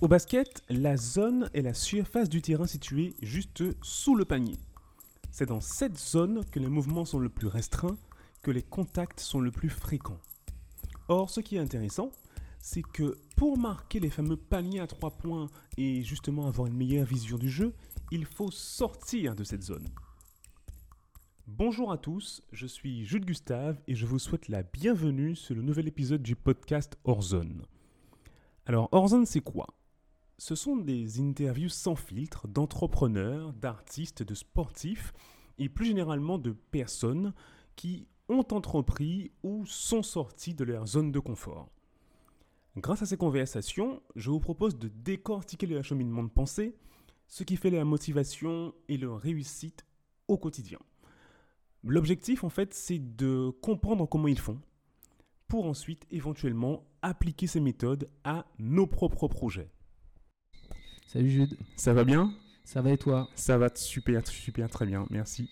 Au basket, la zone est la surface du terrain située juste sous le panier. C'est dans cette zone que les mouvements sont le plus restreints, que les contacts sont le plus fréquents. Or, ce qui est intéressant, c'est que pour marquer les fameux paniers à trois points et justement avoir une meilleure vision du jeu, il faut sortir de cette zone. Bonjour à tous, je suis Jules Gustave et je vous souhaite la bienvenue sur le nouvel épisode du podcast Horzone. Alors, Horzone, c'est quoi? Ce sont des interviews sans filtre d'entrepreneurs, d'artistes, de sportifs et plus généralement de personnes qui ont entrepris ou sont sortis de leur zone de confort. Grâce à ces conversations, je vous propose de décortiquer le cheminement de pensée, ce qui fait la motivation et leur réussite au quotidien. L'objectif, en fait, c'est de comprendre comment ils font, pour ensuite éventuellement appliquer ces méthodes à nos propres projets. Salut Jude. Ça va bien? Ça va et toi? Ça va super, super, très bien, merci.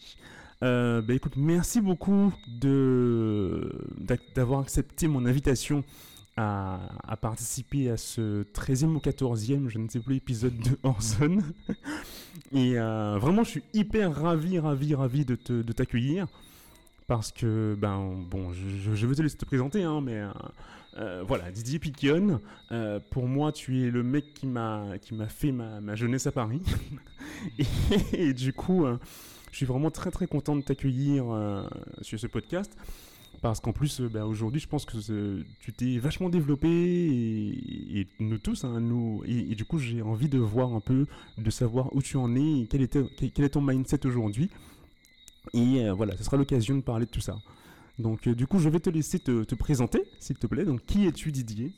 Euh, bah écoute, merci beaucoup d'avoir accepté mon invitation à, participer à ce 13e ou 14e, je ne sais plus, épisode de Orson. Et euh, vraiment, je suis hyper ravi, ravi, ravi de t'accueillir. Parce que, ben, bon, je, je, veux te laisser te présenter, hein, mais euh, euh, voilà, Didier Piquion, pour moi, tu es le mec qui m'a fait ma, ma, jeunesse à Paris. et, du coup, je suis vraiment très, très content de t'accueillir sur ce podcast. Parce qu'en plus, euh, bah, aujourd'hui, je pense que tu t'es vachement développé et, nous tous, hein, nous, et, du coup, j'ai envie de voir un peu, de savoir où tu en es et quel, était, quel, est ton mindset aujourd'hui. Et euh, voilà, ce sera l'occasion de parler de tout ça. Donc, euh, du coup, je vais te laisser te, te présenter, s'il te plaît. Donc, qui es-tu, Didier?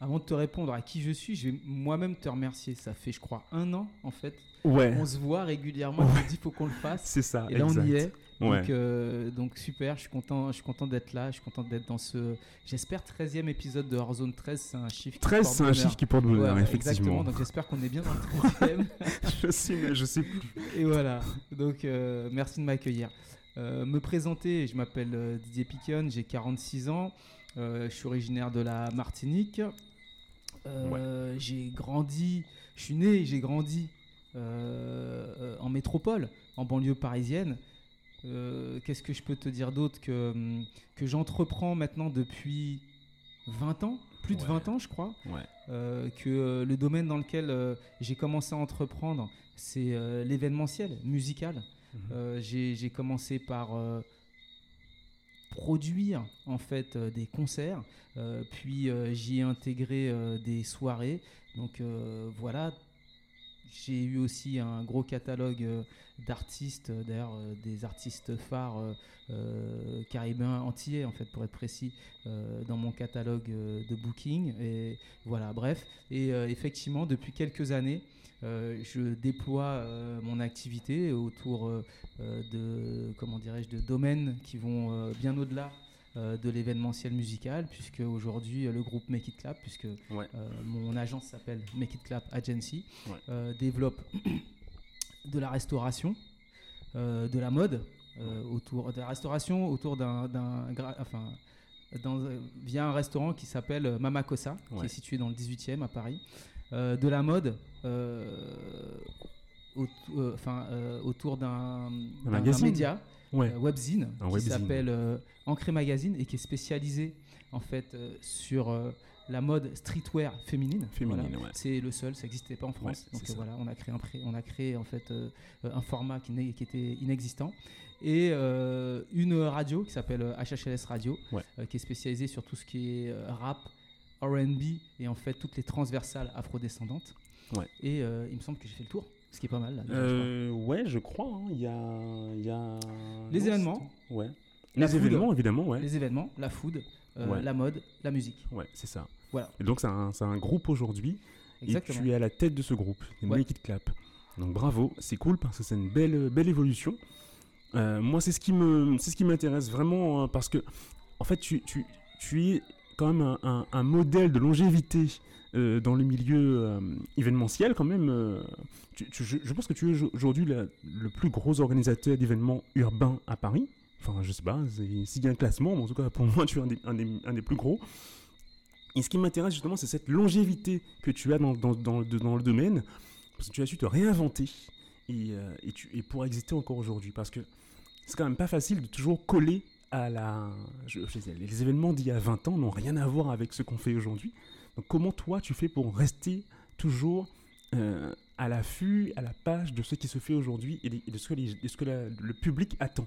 Avant de te répondre à qui je suis, je vais moi-même te remercier. Ça fait, je crois, un an en fait. Ouais. On se voit régulièrement. On me dit faut qu'on le fasse. C'est ça. Et là, on y est. Donc, euh, donc, super, je suis content, je suis content d'être là, je suis content d'être dans ce, j'espère 13e épisode de Warzone 13, c'est un chiffre 13 c'est un chiffre qui porte bonheur, effectivement. Exactement, donc j'espère qu'on est bien dans le 13e. je sais, mais je sais plus. Et voilà, donc euh, merci de m'accueillir. Euh, me présenter, je m'appelle Didier Piquion, j'ai 46 ans, je suis originaire de la Martinique. J'ai grandi, je suis né, j'ai grandi en métropole, en banlieue parisienne. Euh, qu'est-ce que je peux te dire d'autre que, que j'entreprends maintenant depuis 20 ans, plus de 20 ans je crois, euh, que euh, le domaine dans lequel j'ai commencé à entreprendre, c'est l'événementiel musical. Mhm. j'ai commencé par produire en fait des concerts, puis j'y ai intégré des soirées. Donc voilà, j'ai eu aussi un gros catalogue euh, d'artistes, euh, d'ailleurs euh, des artistes phares caribéens antillais en fait pour être précis dans mon catalogue de booking et voilà bref et effectivement depuis quelques années je déploie mon activité autour de comment dirais-je de domaines qui vont bien au-delà euh, de l'événementiel musical, puisque aujourd'hui euh, le groupe Make It Clap, puisque euh, mon agence s'appelle Make It Clap Agency, développe de la restauration, de la mode, autour de la restauration autour d'un, enfin, dans, via un restaurant qui s'appelle Mama Cosa, qui est situé dans le 18e à Paris, de la mode. enfin, autour d'un, média ouais. Euh, webzine qui s'appelle euh, Ancré Magazine et qui est spécialisé en fait euh, sur la mode streetwear féminine. Féminine, C'est le seul, ça n'existait pas en France. Donc voilà, on a créé un, on a créé en fait un format qui, qui, était inexistant et une radio qui s'appelle HHLS Radio, qui est spécialisée sur tout ce qui est rap, R&B et en fait toutes les transversales afrodescendantes. Et il me semble que j'ai fait le tour. Ce qui est pas mal. Là, euh, ouais, je crois. Hein. Il y, a, y, a, Les événements. Ouais. Les événements, évidemment, ouais. Les événements, la food, euh, la mode, la musique. Ouais, c'est ça. Voilà. Et donc, c'est un, un, groupe aujourd'hui. Et tu es à la tête de ce groupe, Make It Clap. Donc, bravo, c'est cool parce que c'est une belle, belle évolution. Euh, moi, c'est ce qui me, c'est ce qui m'intéresse vraiment hein, parce que, en fait, tu, tu, tu es quand même un, modèle de longévité euh, dans le milieu euh, événementiel quand même. Euh, je, pense que tu es aujourd'hui le plus gros organisateur d'événements urbains à Paris. Enfin, je sais pas s'il y a un classement, mais en tout cas pour moi tu es un des, plus gros. Et ce qui m'intéresse justement, c'est cette longévité que tu as dans, le, domaine, parce que tu as su te réinventer et, et pour exister encore aujourd'hui. Parce que c'est quand même pas facile de toujours coller à la... Je, les événements d'il y a 20 ans n'ont rien à voir avec ce qu'on fait aujourd'hui. Donc comment toi tu fais pour rester toujours euh, à l'affût, à la page de ce qui se fait aujourd'hui et, de ce que, les, de ce que la, le public attend?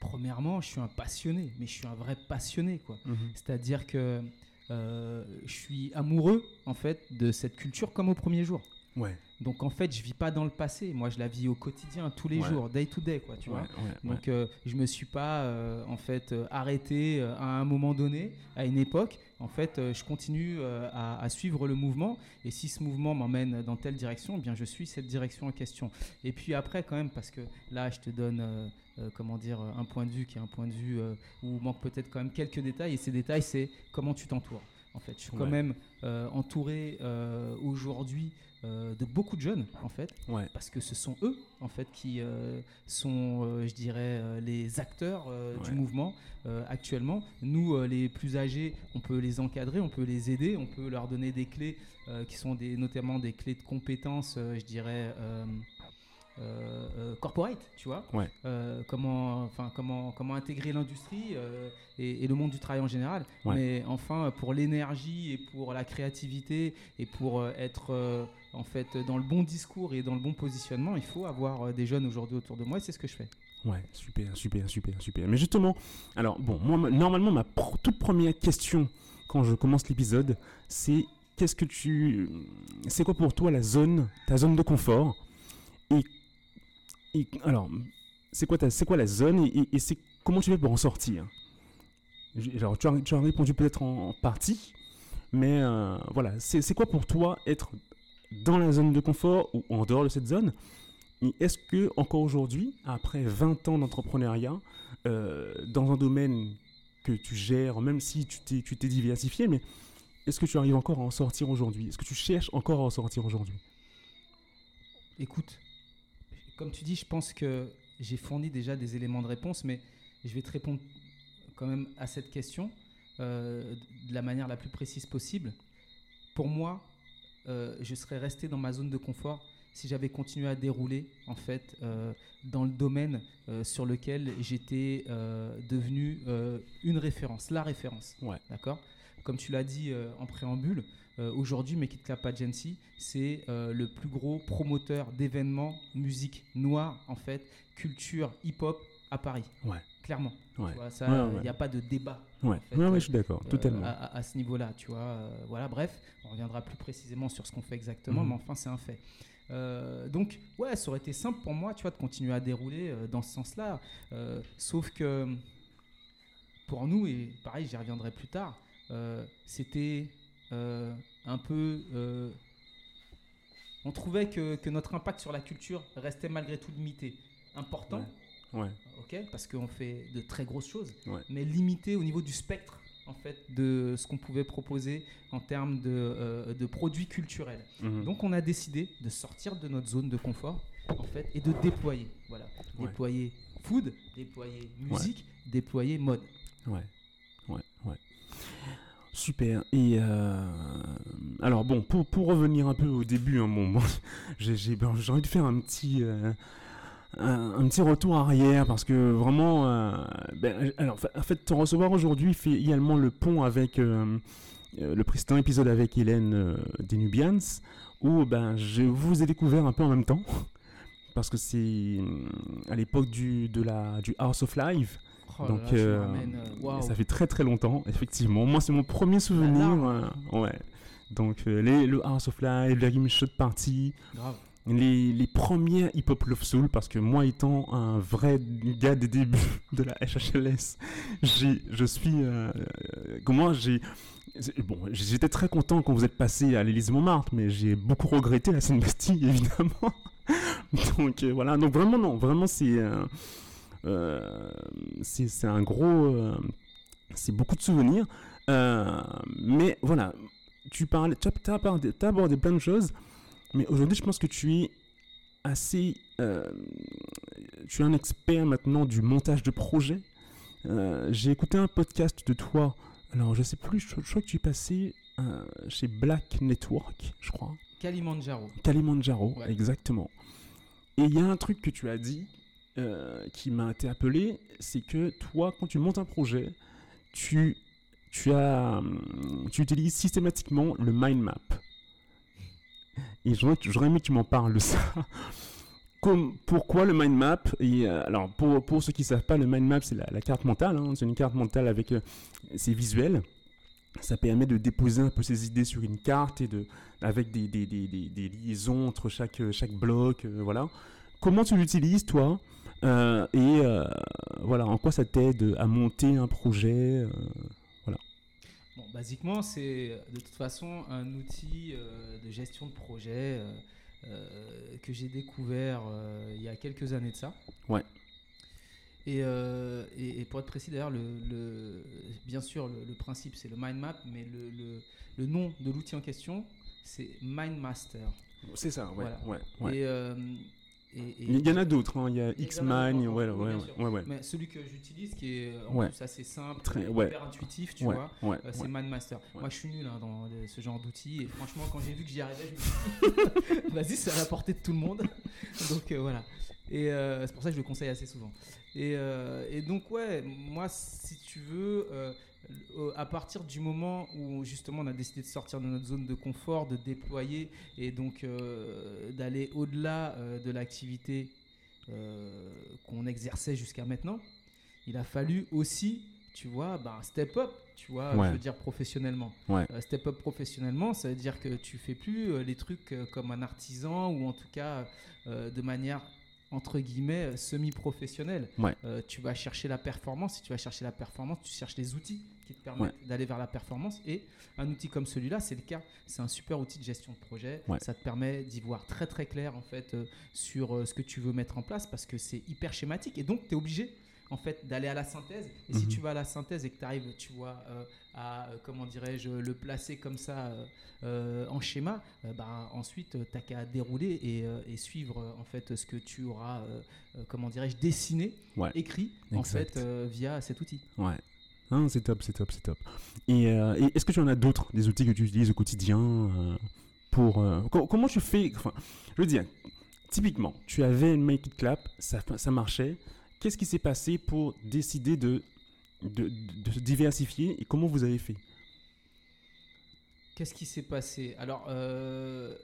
Premièrement, je suis un passionné, mais je suis un vrai passionné. quoi. Mhm. C'est-à-dire que euh, je suis amoureux en fait de cette culture comme au premier jour. Ouais. Donc en fait, je vis pas dans le passé. Moi, je la vis au quotidien, tous les Ouais. jours, day to day, quoi. Tu Ouais, vois. Donc euh, je me suis pas euh, en fait euh, arrêté euh, à un moment donné, à une époque. En fait, euh, je continue à, à suivre le mouvement. Et si ce mouvement m'emmène dans telle direction, eh bien je suis cette direction en question. Et puis après, quand même, parce que là, je te donne comment dire un point de vue qui est un point de vue où manque peut-être quand même quelques détails. Et ces détails, c'est comment tu t'entoures. En fait, je suis quand Ouais. même euh, entouré euh, aujourd'hui euh, de beaucoup de jeunes, en fait ouais. parce que ce sont eux en fait qui sont je dirais les acteurs Ouais. du mouvement actuellement nous les plus âgés on peut les encadrer on peut les aider on peut leur donner des clés qui sont des notamment des clés de compétences je dirais euh, euh, corporate, tu vois, Ouais. Euh, comment, enfin comment, comment intégrer l'industrie euh, et, et le monde du travail en général. Ouais. Mais enfin, pour l'énergie et pour la créativité et pour être en fait dans le bon discours et dans le bon positionnement, il faut avoir des jeunes aujourd'hui autour de moi et c'est ce que je fais. Ouais, super, super, super, super. Mais justement, alors bon, moi, ma- normalement, ma pr- toute première question quand je commence l'épisode, c'est qu'est-ce que tu, c'est quoi pour toi la zone, ta zone de confort et, alors, c'est quoi la zone et, c'est comment tu fais pour en sortir? Tu as, as répondu peut-être en, partie, mais euh, voilà, c'est quoi pour toi être dans la zone de confort ou en dehors de cette zone? Est-ce que encore aujourd'hui, après 20 ans d'entrepreneuriat, euh, dans un domaine que tu gères, même si tu t'es diversifié, mais est-ce que tu arrives encore à en sortir aujourd'hui? Est-ce que tu cherches encore à en sortir aujourd'hui? Écoute, comme tu dis, je pense que j'ai fourni déjà des éléments de réponse, mais je vais te répondre quand même à cette question euh, de la manière la plus précise possible. Pour moi, euh, je serais resté dans ma zone de confort si j'avais continué à dérouler en fait euh, dans le domaine sur lequel j'étais devenu une référence, la référence. Ouais. D'accord? Comme tu l'as dit en préambule, euh, aujourd'hui, Make It Clap Agency, c'est euh, le plus gros promoteur d'événements musique noire, en fait, culture hip-hop à Paris. Ouais. Clairement. Ouais. Il Ouais, ouais. n'y a pas de débat Ouais, fait, ouais, euh, ouais, je suis d'accord, euh, totalement. à, à- à ce niveau-là, tu vois. euh, voilà, bref, on reviendra plus précisément sur ce qu'on fait exactement, Mhm. mais enfin, c'est un fait. Euh, donc, ouais, ça aurait été simple pour moi, tu vois, de continuer à dérouler euh, dans ce sens-là. Euh, sauf que pour nous, et pareil, j'y reviendrai plus tard, c'était un peu. euh, on trouvait que, que notre impact sur la culture restait malgré tout limité. Important, Ouais, ok, parce qu'on fait de très grosses choses, Ouais. mais limité au niveau du spectre en fait de ce qu'on pouvait proposer en termes de, euh, de produits culturels. Mhm. Donc on a décidé de sortir de notre zone de confort en fait et de déployer, voilà, Ouais. déployer food, déployer musique, déployer mode. Ouais. Super. Et euh, alors bon, pour, pour revenir un peu au début, hein, bon, bon, j'ai envie de faire un petit euh, un, petit retour arrière parce que vraiment, euh, ben, alors en fait, te recevoir aujourd'hui fait également le pont avec le précédent épisode avec Hélène euh, des Nubians où ben je vous ai découvert un peu en même temps parce que c'est à l'époque du de la du House of Live. Oh Donc, là, euh, euh. Ça fait très très longtemps, effectivement. Moi, c'est mon premier souvenir. larme. euh, ouais. Donc, euh, les, le House of Life, les Game Shot Party, grave. les, les premières Hip Hop Love Soul, parce que moi, étant un vrai gars des débuts de la HHLS, je suis. Comment j'ai. Bon, j'étais très content quand vous êtes passé à l'Élysée Montmartre, mais j'ai beaucoup regretté la Seine-Bastille, évidemment. donc voilà, donc vraiment, non, vraiment, c'est. Euh, c'est un gros. euh, c'est beaucoup de souvenirs. Euh, mais voilà, tu parlais, tu as, abordé, plein de choses, mais aujourd'hui, je pense que tu es assez. euh, tu es un expert maintenant du montage de projet. Euh, J'ai écouté un podcast de toi Alors, je sais plus, je, je crois que tu es passé euh, chez Black Network, je crois. Kalimandjaro. Kalimandjaro, Ouais. exactement. Et il y a un truc que tu as dit euh, qui m'a interpellé, c'est que toi, quand tu montes un projet, tu, tu, as, hum, tu utilises systématiquement le mind map. Et j'aurais aimé que tu m'en parles de ça. Comme, pourquoi le mind map euh, alors, pour, pour ceux qui ne savent pas, le mind map, c'est la, carte mentale. hein. C'est une carte mentale avec euh, c'est visuel. Ça permet de déposer un peu ses idées sur une carte et de, avec des, des, des liaisons entre chaque, chaque bloc. euh, voilà. Comment tu l'utilises, toi? Euh, Et euh, voilà, en quoi ça t'aide à monter un projet euh, Bon, basiquement, c'est de toute façon un outil euh, de gestion de projet euh, euh, que j'ai découvert euh, il y a quelques années de ça. Ouais. Et, euh, et- et pour être précis, d'ailleurs, le, le- bien sûr, le, le principe c'est le mind map, mais le, le- le nom de l'outil en question c'est Mindmaster. C'est ça, ouais. Voilà. ouais, ouais. Et, euh, et- et- Il y en a d'autres, hein. il y a d'autres, ouais, ouais, ouais, mais celui que j'utilise, qui est en plus assez simple, Très- hyper intuitif, tu vois. Euh, c'est. Ouais. Moi, je suis nul hein, dans ce genre d'outils. Et franchement, quand j'ai vu que j'y arrivais, je me suis dit, vas-y, c'est à la portée de tout le monde. donc euh, voilà. Et euh, c'est pour ça que je le conseille assez souvent. Et, euh, et donc, ouais, moi, si tu veux, à partir du moment où justement on a décidé de sortir de notre zone de confort, de déployer et donc euh, d'aller au-delà euh, de l'activité euh, qu'on exerçait jusqu'à maintenant, il a fallu aussi, tu vois, bah, step up, tu vois, Ouais. je veux dire professionnellement. Ouais. Euh, step up professionnellement, ça veut dire que tu fais plus euh, les trucs euh, comme un artisan ou en tout cas euh, de manière entre guillemets euh, semi-professionnelle. Ouais. Euh, tu vas chercher la performance. Si tu vas chercher la performance, tu cherches les outils qui te permettent d'aller vers la performance. Et un outil comme celui-là, c'est le cas. C'est un super outil de gestion de projet. Ouais. Ça te permet d'y voir très très clair en fait euh, sur euh, ce que tu veux mettre en place parce que c'est hyper schématique et donc tu es obligé en fait d'aller à la synthèse et si Mhm. tu vas à la synthèse et que tu arrives tu vois euh, à comment dirais-je le placer comme ça euh, en schéma euh, bah, ensuite tu n'as qu'à dérouler et, et suivre en fait ce que tu auras comment dirais-je dessiné Ouais. écrit en fait via cet outil Ouais. Non, c'est top, c'est top, c'est top. Et, euh, et est-ce que tu en as d'autres, des outils que tu utilises au quotidien euh, pour euh, co- comment tu fais je veux dire, typiquement, tu avais une Make It Clap, ça, ça marchait. Qu'est-ce qui s'est passé pour décider de, de, se diversifier et comment vous avez fait? Qu'est-ce qui s'est passé? Alors, euh,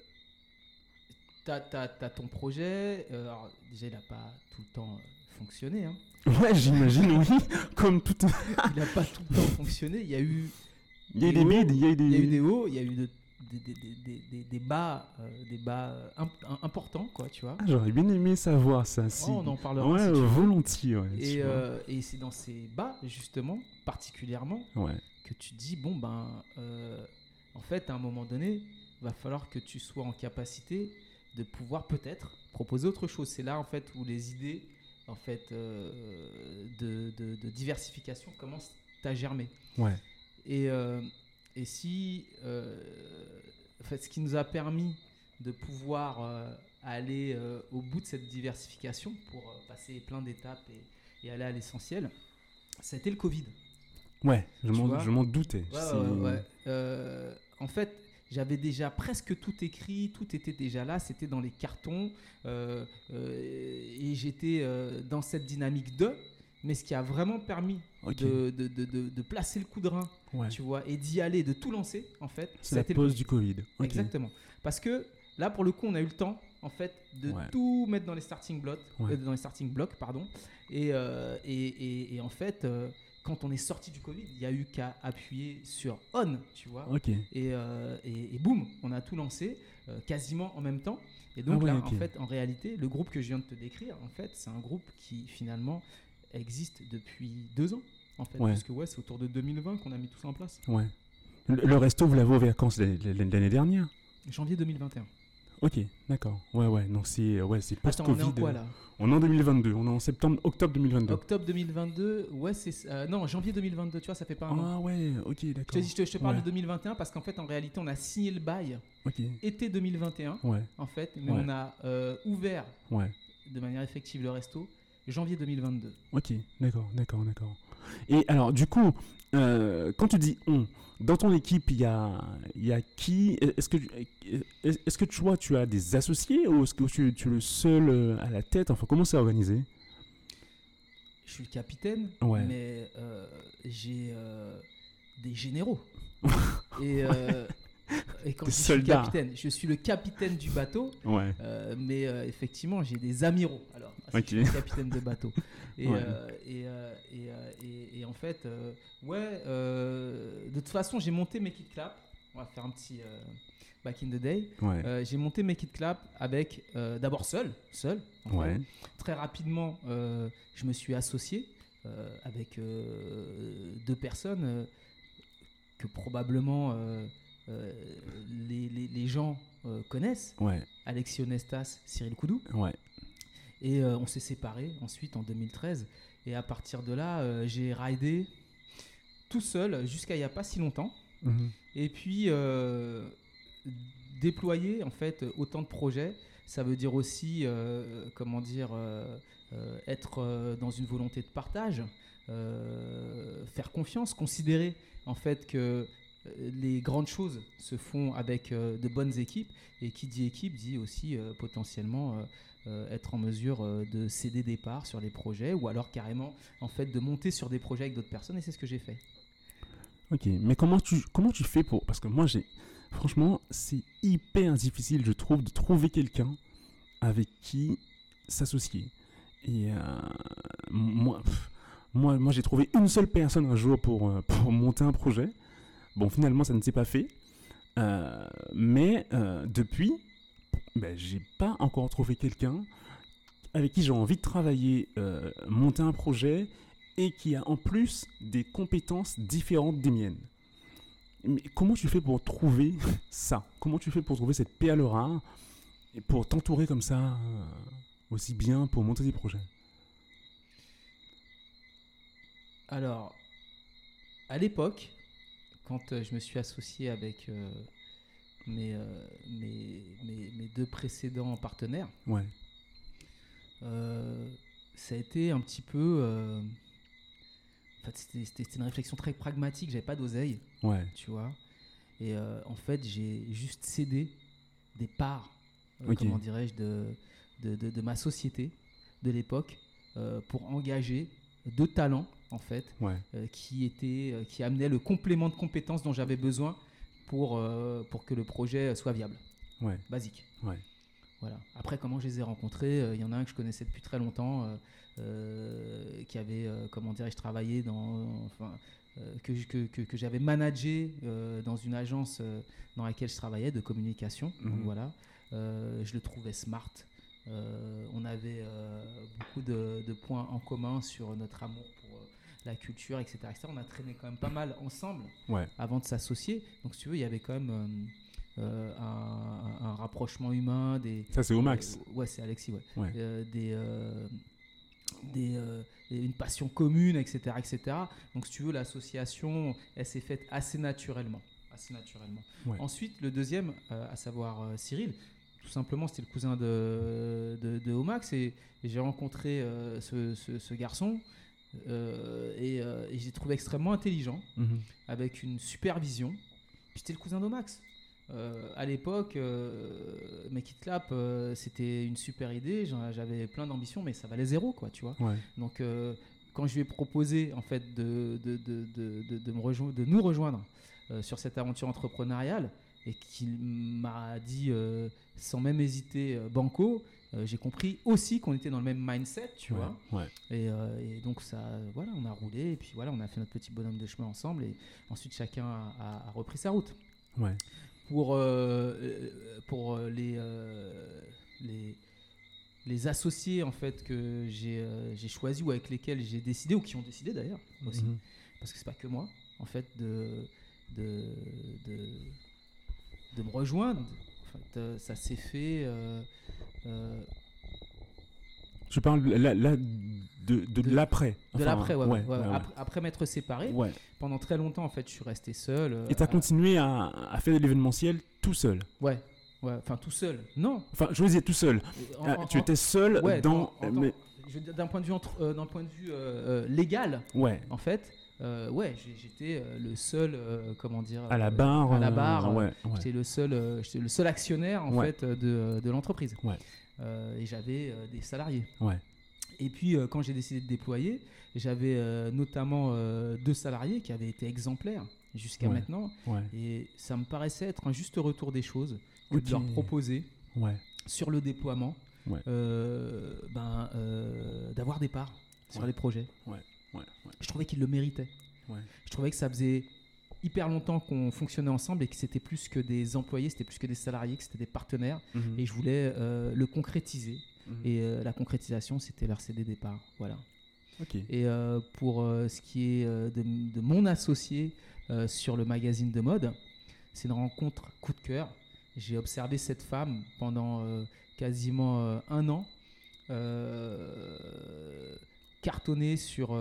t'as as, ton projet. alors, déjà, il n'a pas tout le temps fonctionné. hein. Ouais, j'imagine, oui. Comme tout. Il n'a pas tout le temps fonctionné. Il y a eu, Il y a eu des bides, il y a eu des. il y a eu des hauts, il y a eu de- des, des, des, des- bas, euh, des bas euh, imp- im- importants, quoi, tu vois. Ah, j'aurais bien aimé savoir ça. Si. Oh, on en parlera. ouais, si veux. volontiers, ouais. Et, euh, et c'est dans ces bas, justement, particulièrement, Ouais. que tu dis bon ben euh, en fait à un moment donné va falloir que tu sois en capacité de pouvoir peut-être proposer autre chose c'est là en fait où les idées en fait euh, de, de- de diversification commencent à germer Ouais. et, euh, et si euh, en fait ce qui nous a permis de pouvoir aller au bout de cette diversification pour passer plein d'étapes et, et aller à l'essentiel c'était le Covid Ouais, je m'en- doutais. Ouais, C'est- ouais, ouais. Euh, en fait, j'avais déjà presque tout écrit, tout était déjà là, c'était dans les cartons, euh, euh, et j'étais euh, dans cette dynamique de. Mais ce qui a vraiment permis de, de, de- de- placer le coup de rein, Ouais. tu vois, et d'y aller, de tout lancer, en fait, C'est la le pause du Covid. Exactement. Parce que là, pour le coup, on a eu le temps, en fait, de Ouais. tout mettre dans les starting blocks, Ouais. euh, dans les starting blocks, pardon. Et, euh, et, et- et en fait, euh, quand on est sorti du Covid, il y a eu qu'à appuyer sur on, tu vois. Et, euh, et, et boum, on a tout lancé euh, quasiment en même temps. Et donc Ah ouais, là, en fait, en réalité, le groupe que je viens de te décrire, en fait, c'est un groupe qui finalement existe depuis deux ans. En fait, Ouais. parce que ouais, c'est autour de 2020 qu'on a mis tout ça en place. Ouais. Le, le resto, vous l'avez ouvert quand? L'année l'année dernière? Janvier 2021. Ok, d'accord. Ouais, ouais. Donc c'est ouais, c'est Attends, on est post-Covid. en quoi là? On est en 2022. On est en septembre, octobre 2022. Octobre 2022, ouais, c'est. euh, non, janvier 2022, tu vois, ça fait pas un an. Ah ouais, ok, d'accord. je te- je te parle Ouais. de 2021 parce qu'en fait, en réalité, on a signé le bail Ok. été 2021, Ouais, en fait, mais Ouais. on a euh, ouvert ouais. de manière effective le resto janvier 2022. Ok, d'accord, d'accord, d'accord. Et alors, du coup, euh, quand tu dis on, dans ton équipe, il y a, il y a qui? Est-ce que, est-ce que tu vois, tu as des associés ou est-ce que tu, tu es le seul euh, à la tête? Enfin, comment c'est organisé? Je suis le capitaine, Ouais. mais euh, j'ai euh, des généraux. et, euh, et quand je suis capitaine, je suis le capitaine du bateau, Ouais. euh, mais euh, effectivement, j'ai des amiraux. Alors, parce que Ok. je suis le capitaine de bateau. Et, Ouais. euh, et, et, et- et en fait, ouais, de toute façon, j'ai monté Make It Clap. On va faire un petit back in the day. Ouais. J'ai monté Make It Clap avec d'abord seul, seul. Très rapidement, je me suis associé avec deux personnes que probablement euh, euh, les, les- les gens euh, connaissent. Ouais. Alexis Onestas, Cyril Koudou. Ouais. Et euh, on s'est séparés ensuite en 2013. Et à partir de là, j'ai ridé tout seul jusqu'à il n'y a pas si longtemps. Mhm. Et puis, euh, déployer en fait autant de projets, ça veut dire aussi, euh, comment dire, euh, être dans une volonté de partage, faire confiance, considérer en fait que les grandes choses se font avec euh, de bonnes équipes et qui dit équipe dit aussi euh, potentiellement euh, euh, être en mesure euh, de céder des parts sur les projets ou alors carrément en fait de monter sur des projets avec d'autres personnes et c'est ce que j'ai fait. Ok, mais comment tu, comment tu fais pour... Parce que moi, j'ai... Franchement, c'est hyper difficile, je trouve, de trouver quelqu'un avec qui s'associer. Et euh, moi, moi, moi j'ai trouvé une seule personne un jour pour, euh, pour monter un projet. Bon, finalement, ça ne s'est pas fait. Euh, mais euh, depuis, ben, j'ai pas encore trouvé quelqu'un avec qui j'ai envie de travailler, euh, monter un projet et qui a en plus des compétences différentes des miennes. Mais comment tu fais pour trouver ça? Comment tu fais pour trouver cette perle rare et pour t'entourer comme ça aussi bien pour monter des projets? Alors, à l'époque, quand euh, je me suis associé avec euh, mes, euh, mes, mes- mes deux précédents partenaires, Ouais, ça a été un petit peu. en fait, c'était- une réflexion très pragmatique, j'avais pas d'oseille, ouais, tu vois. Et en fait, j'ai juste cédé des parts, comment dirais-je, de, de, de- de ma société de l'époque euh, pour engager deux talents, en fait, ouais, euh, qui, était, euh, qui amenait le complément de compétences dont j'avais besoin pour, euh, pour que le projet soit viable, ouais, basique. ouais. Voilà. Après, comment je les ai rencontrés Il y en a un que je connaissais depuis très longtemps, qui avait, comment dirais-je, travaillé dans. Enfin, que, que, que, que j'avais managé dans une agence dans laquelle je travaillais de communication. Donc Mhm. voilà. Je le trouvais smart. On avait beaucoup de, de points en commun sur notre amour pour la culture, etc., etc. On a traîné quand même pas mal ensemble Ouais, avant de s'associer. Donc, si tu veux, il y avait quand même euh, euh, un, un rapprochement humain, des, ça c'est au max. euh, ouais, c'est Alexis, ouais. Ouais. Euh, des, des, euh, une passion commune, etc., etc. Donc, si tu veux, l'association, elle s'est faite assez naturellement. Assez naturellement. Ouais. Ensuite, le deuxième, euh, à savoir euh, Cyril, tout simplement, c'était le cousin de, de, de Omax et, et j'ai rencontré ce, ce- ce garçon euh, et, et j'ai trouvé extrêmement intelligent Mhm. avec une supervision. C'était le cousin d'Omax. Euh, à l'époque, euh, Make It Clap, euh, c'était une super idée. J'avais plein d'ambitions, mais ça valait zéro, quoi, tu vois. Ouais, Donc, euh, quand je lui ai proposé, en fait, de, de, de, de, me nous rejoindre sur cette aventure entrepreneuriale, et qu'il m'a dit, sans même hésiter, Banco, euh, j'ai compris aussi qu'on était dans le même mindset, tu ouais, vois. ouais. Et, euh, et donc ça, voilà, on a roulé et puis voilà, on a fait notre petit bonhomme de chemin ensemble et ensuite chacun a, a- a repris sa route. ouais. Pour euh, pour les les les associés en fait que j'ai j'ai choisi ou avec lesquels j'ai décidé ou qui ont décidé d'ailleurs aussi Mhm. parce que c'est pas que moi en fait de de de, de me rejoindre. En fait, ça s'est fait. Euh, Je parle là, là de, de, De- l'après. de l'après, ouais. Après, après m'être séparé, pendant très longtemps, en fait, je suis resté seul. euh, Et tu as à- continué à, à faire de l'événementiel tout seul. Ouais, ouais, enfin tout seul. Non. Enfin, je veux dire tout seul. En- Ah, en- tu étais seul ouais, dans. en- mais- d'un point de vue, entre- euh, point de vue euh, euh, légal, Ouais. en fait, euh, ouais, j'étais euh, le seul, euh, comment dire, À la euh, barre. à la euh, barre, ouais, ouais. J'étais le seul, euh, j'étais le seul actionnaire en Ouais. fait euh, de, de l'entreprise. Ouais. Euh, et j'avais euh, des salariés. Ouais. Et puis euh, quand j'ai décidé de déployer, j'avais euh, notamment euh, deux salariés qui avaient été exemplaires jusqu'à maintenant. Ouais. Et ça me paraissait être un juste retour des choses que de leur proposer Ouais. sur le déploiement Ouais. euh, ben, euh, d'avoir des parts sur les projets. Je trouvais qu'ils le méritaient. Ouais. Je trouvais que ça faisait hyper longtemps qu'on fonctionnait ensemble et que c'était plus que des employés, c'était plus que des salariés, que c'était des partenaires. Mhm. Et je voulais euh, le concrétiser. Mhm. Et euh, la concrétisation, c'était leur CD départ. Voilà. Et euh, pour ce qui est de, de mon associé sur le magazine de mode, c'est une rencontre coup de cœur. J'ai observé cette femme pendant quasiment un an, cartonner sur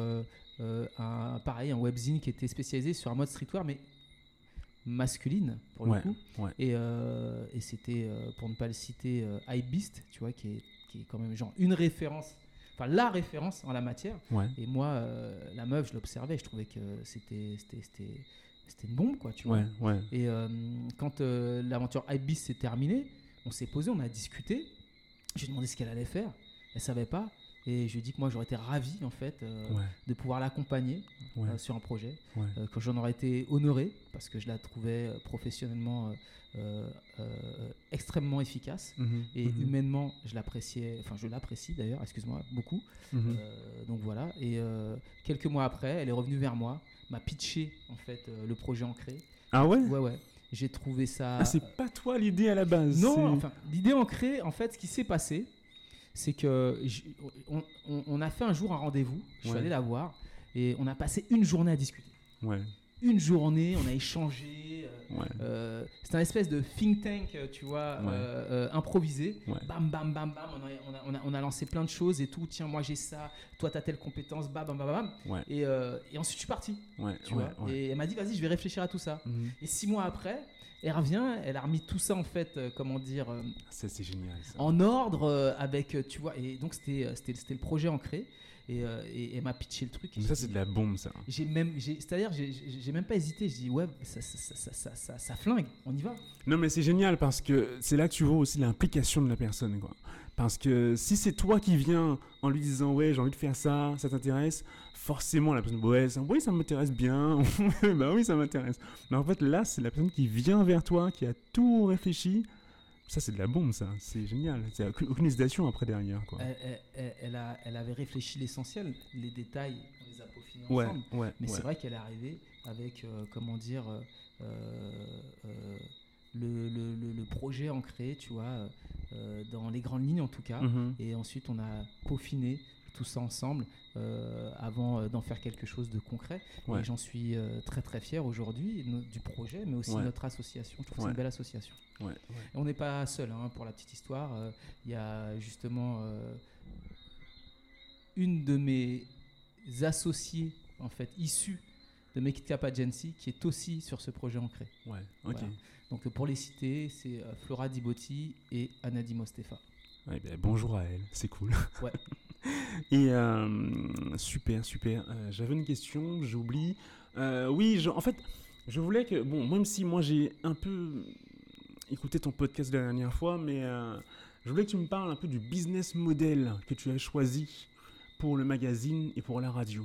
un, pareil, un webzine qui était spécialisé sur un mode streetwear, mais masculine pour le Ouais, coup. ouais. Et, euh, et c'était, euh, pour ne pas le citer, euh, Hypebeast, tu vois, qui est, qui est quand même genre une référence, enfin la référence en la matière. Ouais. Et moi, euh, la meuf, je l'observais, je trouvais que c'était, c'était, c'était, c'était une bombe, quoi, tu vois. Et euh, quand euh, l'aventure Hypebeast s'est terminée, on s'est posé, on a discuté. J'ai demandé ce qu'elle allait faire. Elle savait pas. Et je lui ai dit que moi, j'aurais été ravi, en fait, euh, Ouais. de pouvoir l'accompagner Ouais. euh, sur un projet. Ouais. Euh, que j'en aurais été honoré parce que je la trouvais professionnellement extrêmement efficace. Mhm. Et Mhm. humainement, je l'appréciais, enfin je l'apprécie d'ailleurs, excuse-moi, beaucoup. Mhm. Donc voilà. Et quelques mois après, elle est revenue vers moi, m'a pitché en fait le projet ancré. Ah ouais? Ouais ouais. J'ai trouvé ça. Ah, c'est pas toi l'idée à la base. Non, enfin, l'idée ancrée, en fait, ce qui s'est passé, c'est que on, on- on a fait un jour un rendez-vous. Je suis Ouais. allé la voir et on a passé une journée à discuter. Ouais. Une journée, on a échangé. euh, Ouais. euh, c'est un espèce de think tank, euh, tu vois, Ouais. euh, improvisé. Ouais. Bam, bam, bam, bam. On a, on, a, on, a, lancé plein de choses et tout. Tiens, moi j'ai ça. Toi, t'as telle compétence. Bam, bam, bam, bam. Et, euh, et ensuite, je suis parti. Tu vois. Et elle m'a dit, vas-y, je vais réfléchir à tout ça. Mhm. Et six mois après, elle revient. Elle a remis tout ça, en fait, euh, comment dire, euh, Ça, c'est génial. Ça. en ordre euh, avec, tu vois. Et donc, c'était c'était c'était le projet ancré. Et, euh, et elle m'a pitché le truc. et Mais j'ai ça, c'est de la bombe, ça. j'ai même, c'est-à-dire, j'ai- même pas hésité. Je dis ouais, ça, ça, ça, ça, flingue. On y va. Non, mais c'est génial parce que c'est là que tu vois aussi l'implication de la personne, quoi. Parce que si c'est toi qui viens en lui disant ouais j'ai envie de faire ça, ça t'intéresse, forcément la personne ouais ça, oui ça m'intéresse bien, bah oui ça m'intéresse. Mais en fait là c'est la personne qui vient vers toi, qui a tout réfléchi. Ça c'est de la bombe ça, c'est génial. C'est aucune, aucune hésitation après derrière quoi. Elle, elle- elle- elle a, elle avait réfléchi l'essentiel, les détails, on les a peaufinés ouais, ensemble. ouais, Mais ouais. c'est vrai qu'elle est arrivée avec, euh, comment dire, euh, euh, le, le- le- le projet ancré, tu vois, dans les grandes lignes en tout cas. Mhm. Et ensuite, on a peaufiné tout ça ensemble euh, avant euh, d'en faire quelque chose de concret. Ouais. Et j'en suis euh, très très fier aujourd'hui no- du projet, mais aussi Ouais. notre association. Je trouve que c'est une belle association. Et on n'est pas seul, hein, pour la petite histoire. euh, Il y a justement une de mes associées, en fait, issue de Make It Cap Agency, qui est aussi sur ce projet ancré. Ouais, ok. Voilà. Donc pour les citer, c'est Flora Dibotti et Anadi Mostefa. Ouais, ben, bonjour à elle, c'est cool. Ouais. Et euh, super, super. Euh, J'avais une question, j'oublie. Euh, oui, en fait, je voulais que, bon, même si moi j'ai un peu écouté ton podcast la dernière fois, mais euh, je voulais que tu me parles un peu du business model que tu as choisi pour le magazine et pour la radio.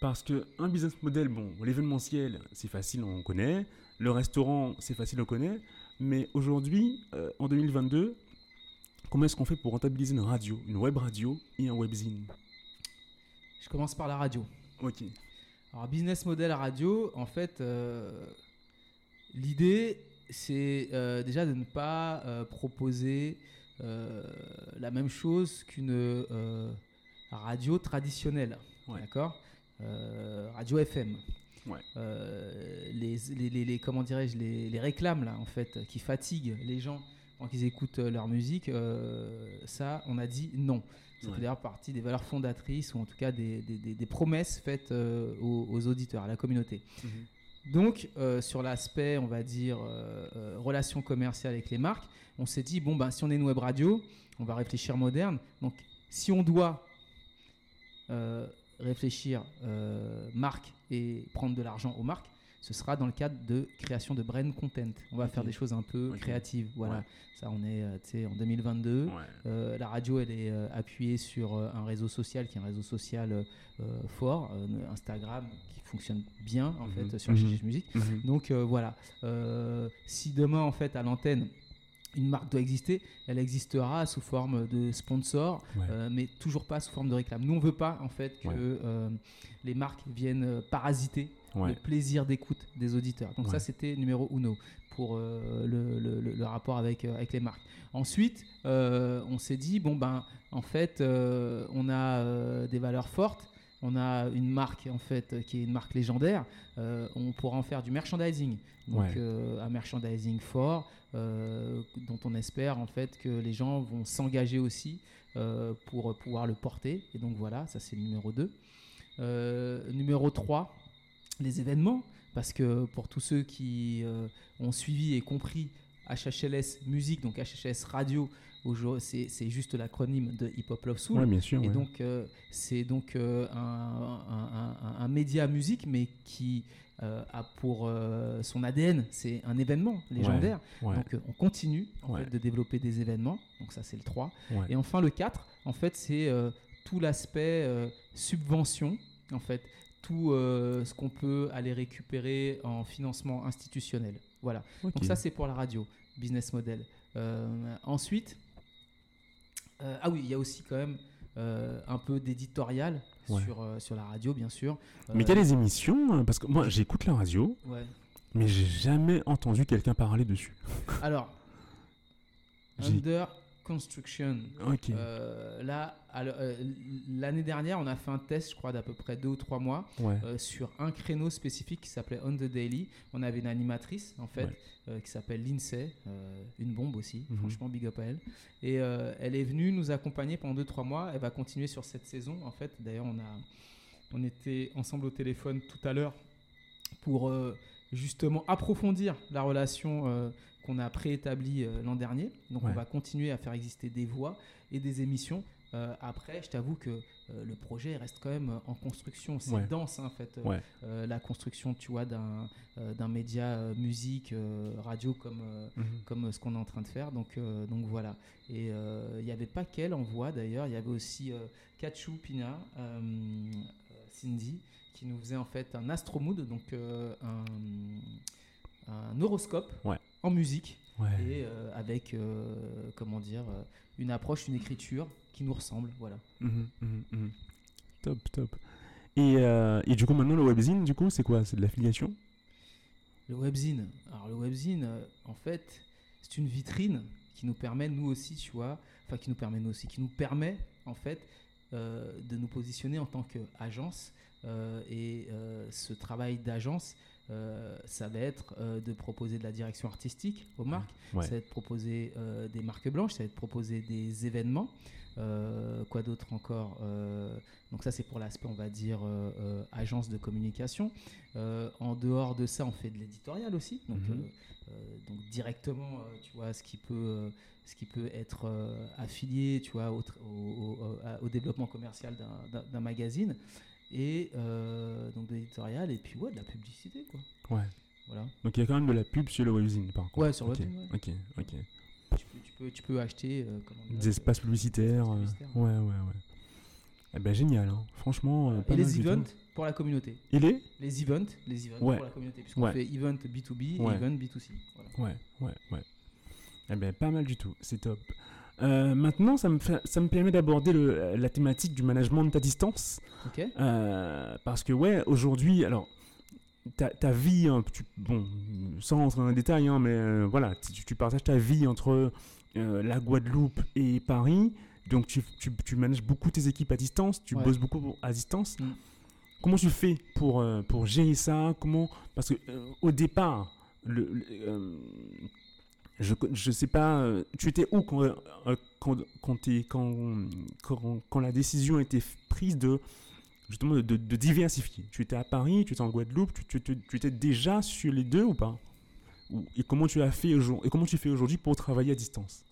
Parce que un business model, bon, l'événementiel, c'est facile, on connaît. Le restaurant, c'est facile, on connaît. Mais aujourd'hui, en 2022, comment est-ce qu'on fait pour rentabiliser une radio, une web radio et un webzine Je commence par la radio. Ok. Alors, business model radio, en fait, euh, l'idée, c'est euh, déjà de ne pas euh, proposer la même chose qu'une radio traditionnelle. Ouais. D'accord? Radio FM. Ouais. Les, les, les- les- comment dirais-je, les, les réclames, là, en fait, qui fatiguent les gens quand ils écoutent euh, leur musique, euh, ça, on a dit non. Ça Ouais. fait d'ailleurs partie des valeurs fondatrices ou en tout cas des, des- des- des promesses faites euh, aux, aux auditeurs, à la communauté. Donc, euh, sur l'aspect, on va dire, euh, euh, relation commerciale avec les marques, on s'est dit, bon, ben, si on est une web radio, on va réfléchir moderne. Donc, si on doit réfléchir marque et prendre de l'argent aux marques, ce sera dans le cadre de création de brand content. On va faire des choses un peu créatives. Voilà. Ouais. Ça, on est euh, en 2022. Ouais. Euh, la radio, elle est euh, appuyée sur euh, un réseau social qui est un réseau social fort, Instagram, qui fonctionne bien en Mhm. fait sur Mhm. HHH Music. Mhm. Donc voilà, si demain en fait à l'antenne une marque doit exister, elle existera sous forme de sponsor, Ouais. euh, mais toujours pas sous forme de réclame. Nous on veut pas en fait que Ouais. euh, les marques viennent euh, parasiter Ouais. le plaisir d'écoute des auditeurs. Donc ça c'était numéro uno pour euh, le, le- le- le rapport avec, avec les marques. Ensuite, on s'est dit bon ben en fait on a des valeurs fortes. On a une marque en fait qui est une marque légendaire. Euh, on pourra en faire du merchandising, donc Ouais. euh, un merchandising fort euh, dont on espère en fait que les gens vont s'engager aussi pour pouvoir le porter. Et donc voilà, ça c'est le numéro 2. numéro 3, les événements, parce que pour tous ceux qui ont suivi et compris HHLS musique, donc HHLS radio, c'est c'est juste l'acronyme de Hip Hop Love Soul. Ouais, bien sûr. Et ouais. donc, euh, c'est donc euh, un, un- un- un média musique, mais qui euh, a pour son ADN, c'est un événement légendaire. Ouais. Donc, on continue en fait, de développer des événements. Donc, ça, c'est le 3. Ouais. Et enfin, le 4, en fait, c'est tout l'aspect subvention, en fait, tout ce qu'on peut aller récupérer en financement institutionnel. Voilà. Donc ça, c'est pour la radio, business model. Ensuite, euh, ah oui, il y a aussi quand même euh, un peu d'éditorial Ouais. sur, euh, sur la radio, bien sûr. Mais il y a des émissions, hein, parce que moi j'écoute la radio, ouais. mais j'ai jamais entendu quelqu'un parler dessus. Alors, Under Construction. Euh, là, euh, l'année dernière, on a fait un test, je crois, d'à peu près deux ou trois mois ouais. euh, sur un créneau spécifique qui s'appelait On the Daily. On avait une animatrice, en fait, Ouais. euh, qui s'appelle Lindsay, une bombe aussi, Mhm. franchement, big up à elle. Et elle est venue nous accompagner pendant deux, trois mois. Elle va continuer sur cette saison, en fait. D'ailleurs, on, a, on était ensemble au téléphone tout à l'heure pour justement approfondir la relation euh, qu'on a préétablie euh, l'an dernier. Donc, Ouais. on va continuer à faire exister des voix et des émissions. Euh, après, je t'avoue que le projet reste quand même en construction. C'est Ouais. dense, hein, en fait. Ouais. la construction, tu vois, d'un d'un média musique, radio comme, Mhm. comme ce qu'on est en train de faire. Donc, donc voilà. Et il n'y avait pas qu'elle en voix d'ailleurs. Il y avait aussi Kachu Pina, Cindy, qui nous faisait en fait un astromood, donc euh, un, un horoscope Ouais. en musique Ouais. et euh, avec, euh, comment dire, une approche, une écriture qui nous ressemble. Voilà. Mhm, mhm, mhm. Top, top. Et, et du coup, maintenant, le webzine, du coup, c'est quoi? C'est de l'affiliation? Le webzine. Alors le webzine, en fait, c'est une vitrine qui nous permet, nous aussi, tu vois, enfin qui nous permet, nous aussi, qui nous permet, en fait, euh, de nous positionner en tant qu'agence. Euh, et euh, ce travail d'agence, euh, ça va être euh, de proposer de la direction artistique aux marques, Ouais. ça va être de proposer euh, des marques blanches, ça va être de proposer des événements. Quoi d'autre encore Donc ça c'est pour l'aspect on va dire agence de communication. En dehors de ça on fait de l'éditorial aussi. Donc, Mhm. donc directement tu vois ce qui peut ce qui peut être affilié tu vois au, tr- au- au- à- au développement commercial d'un magazine et euh, donc de l'éditorial et puis ouais de la publicité quoi. Ouais. Voilà. Donc il y a quand même de la pub sur le webzine, par contre. Ouais sur le webzine, ouais. Ok, ok. Tu peux, tu peux, tu peux acheter euh, Des espaces publicitaires. euh, publicitaires. Ouais, ouais, ouais. Eh ben génial, hein. franchement. euh, pas Et mal les tout. events pour la communauté. Il est Les events, les events Ouais. pour la communauté. Puisqu'on Ouais. fait event B2B Ouais. et event B2C. Voilà. Ouais, ouais, ouais. Eh ben pas mal du tout, c'est top. Euh, maintenant, ça me, ça me permet d'aborder le- la thématique du management à distance. Ok Euh, parce que, ouais, aujourd'hui, alors, ta, ta vie, hein, tu- bon, sans rentrer dans les détails, hein, mais euh, voilà, tu, tu partages ta vie entre euh, la Guadeloupe et Paris. Donc, tu, tu, tu manages beaucoup tes équipes à distance, tu Ouais. bosses beaucoup à distance. Mm. Comment tu fais pour, euh, pour gérer ça? Comment Parce que euh, au départ, le, le- euh, je je sais pas, euh, tu étais où quand, euh, quand, quand, quand, quand, quand la décision a été prise de justement de, de- de diversifier? Tu étais à Paris, tu étais en Guadeloupe, tu, tu- tu- étais déjà sur les deux ou pas? Et comment tu as fait aujourd'hui Et comment tu fais aujourd'hui pour travailler à distance?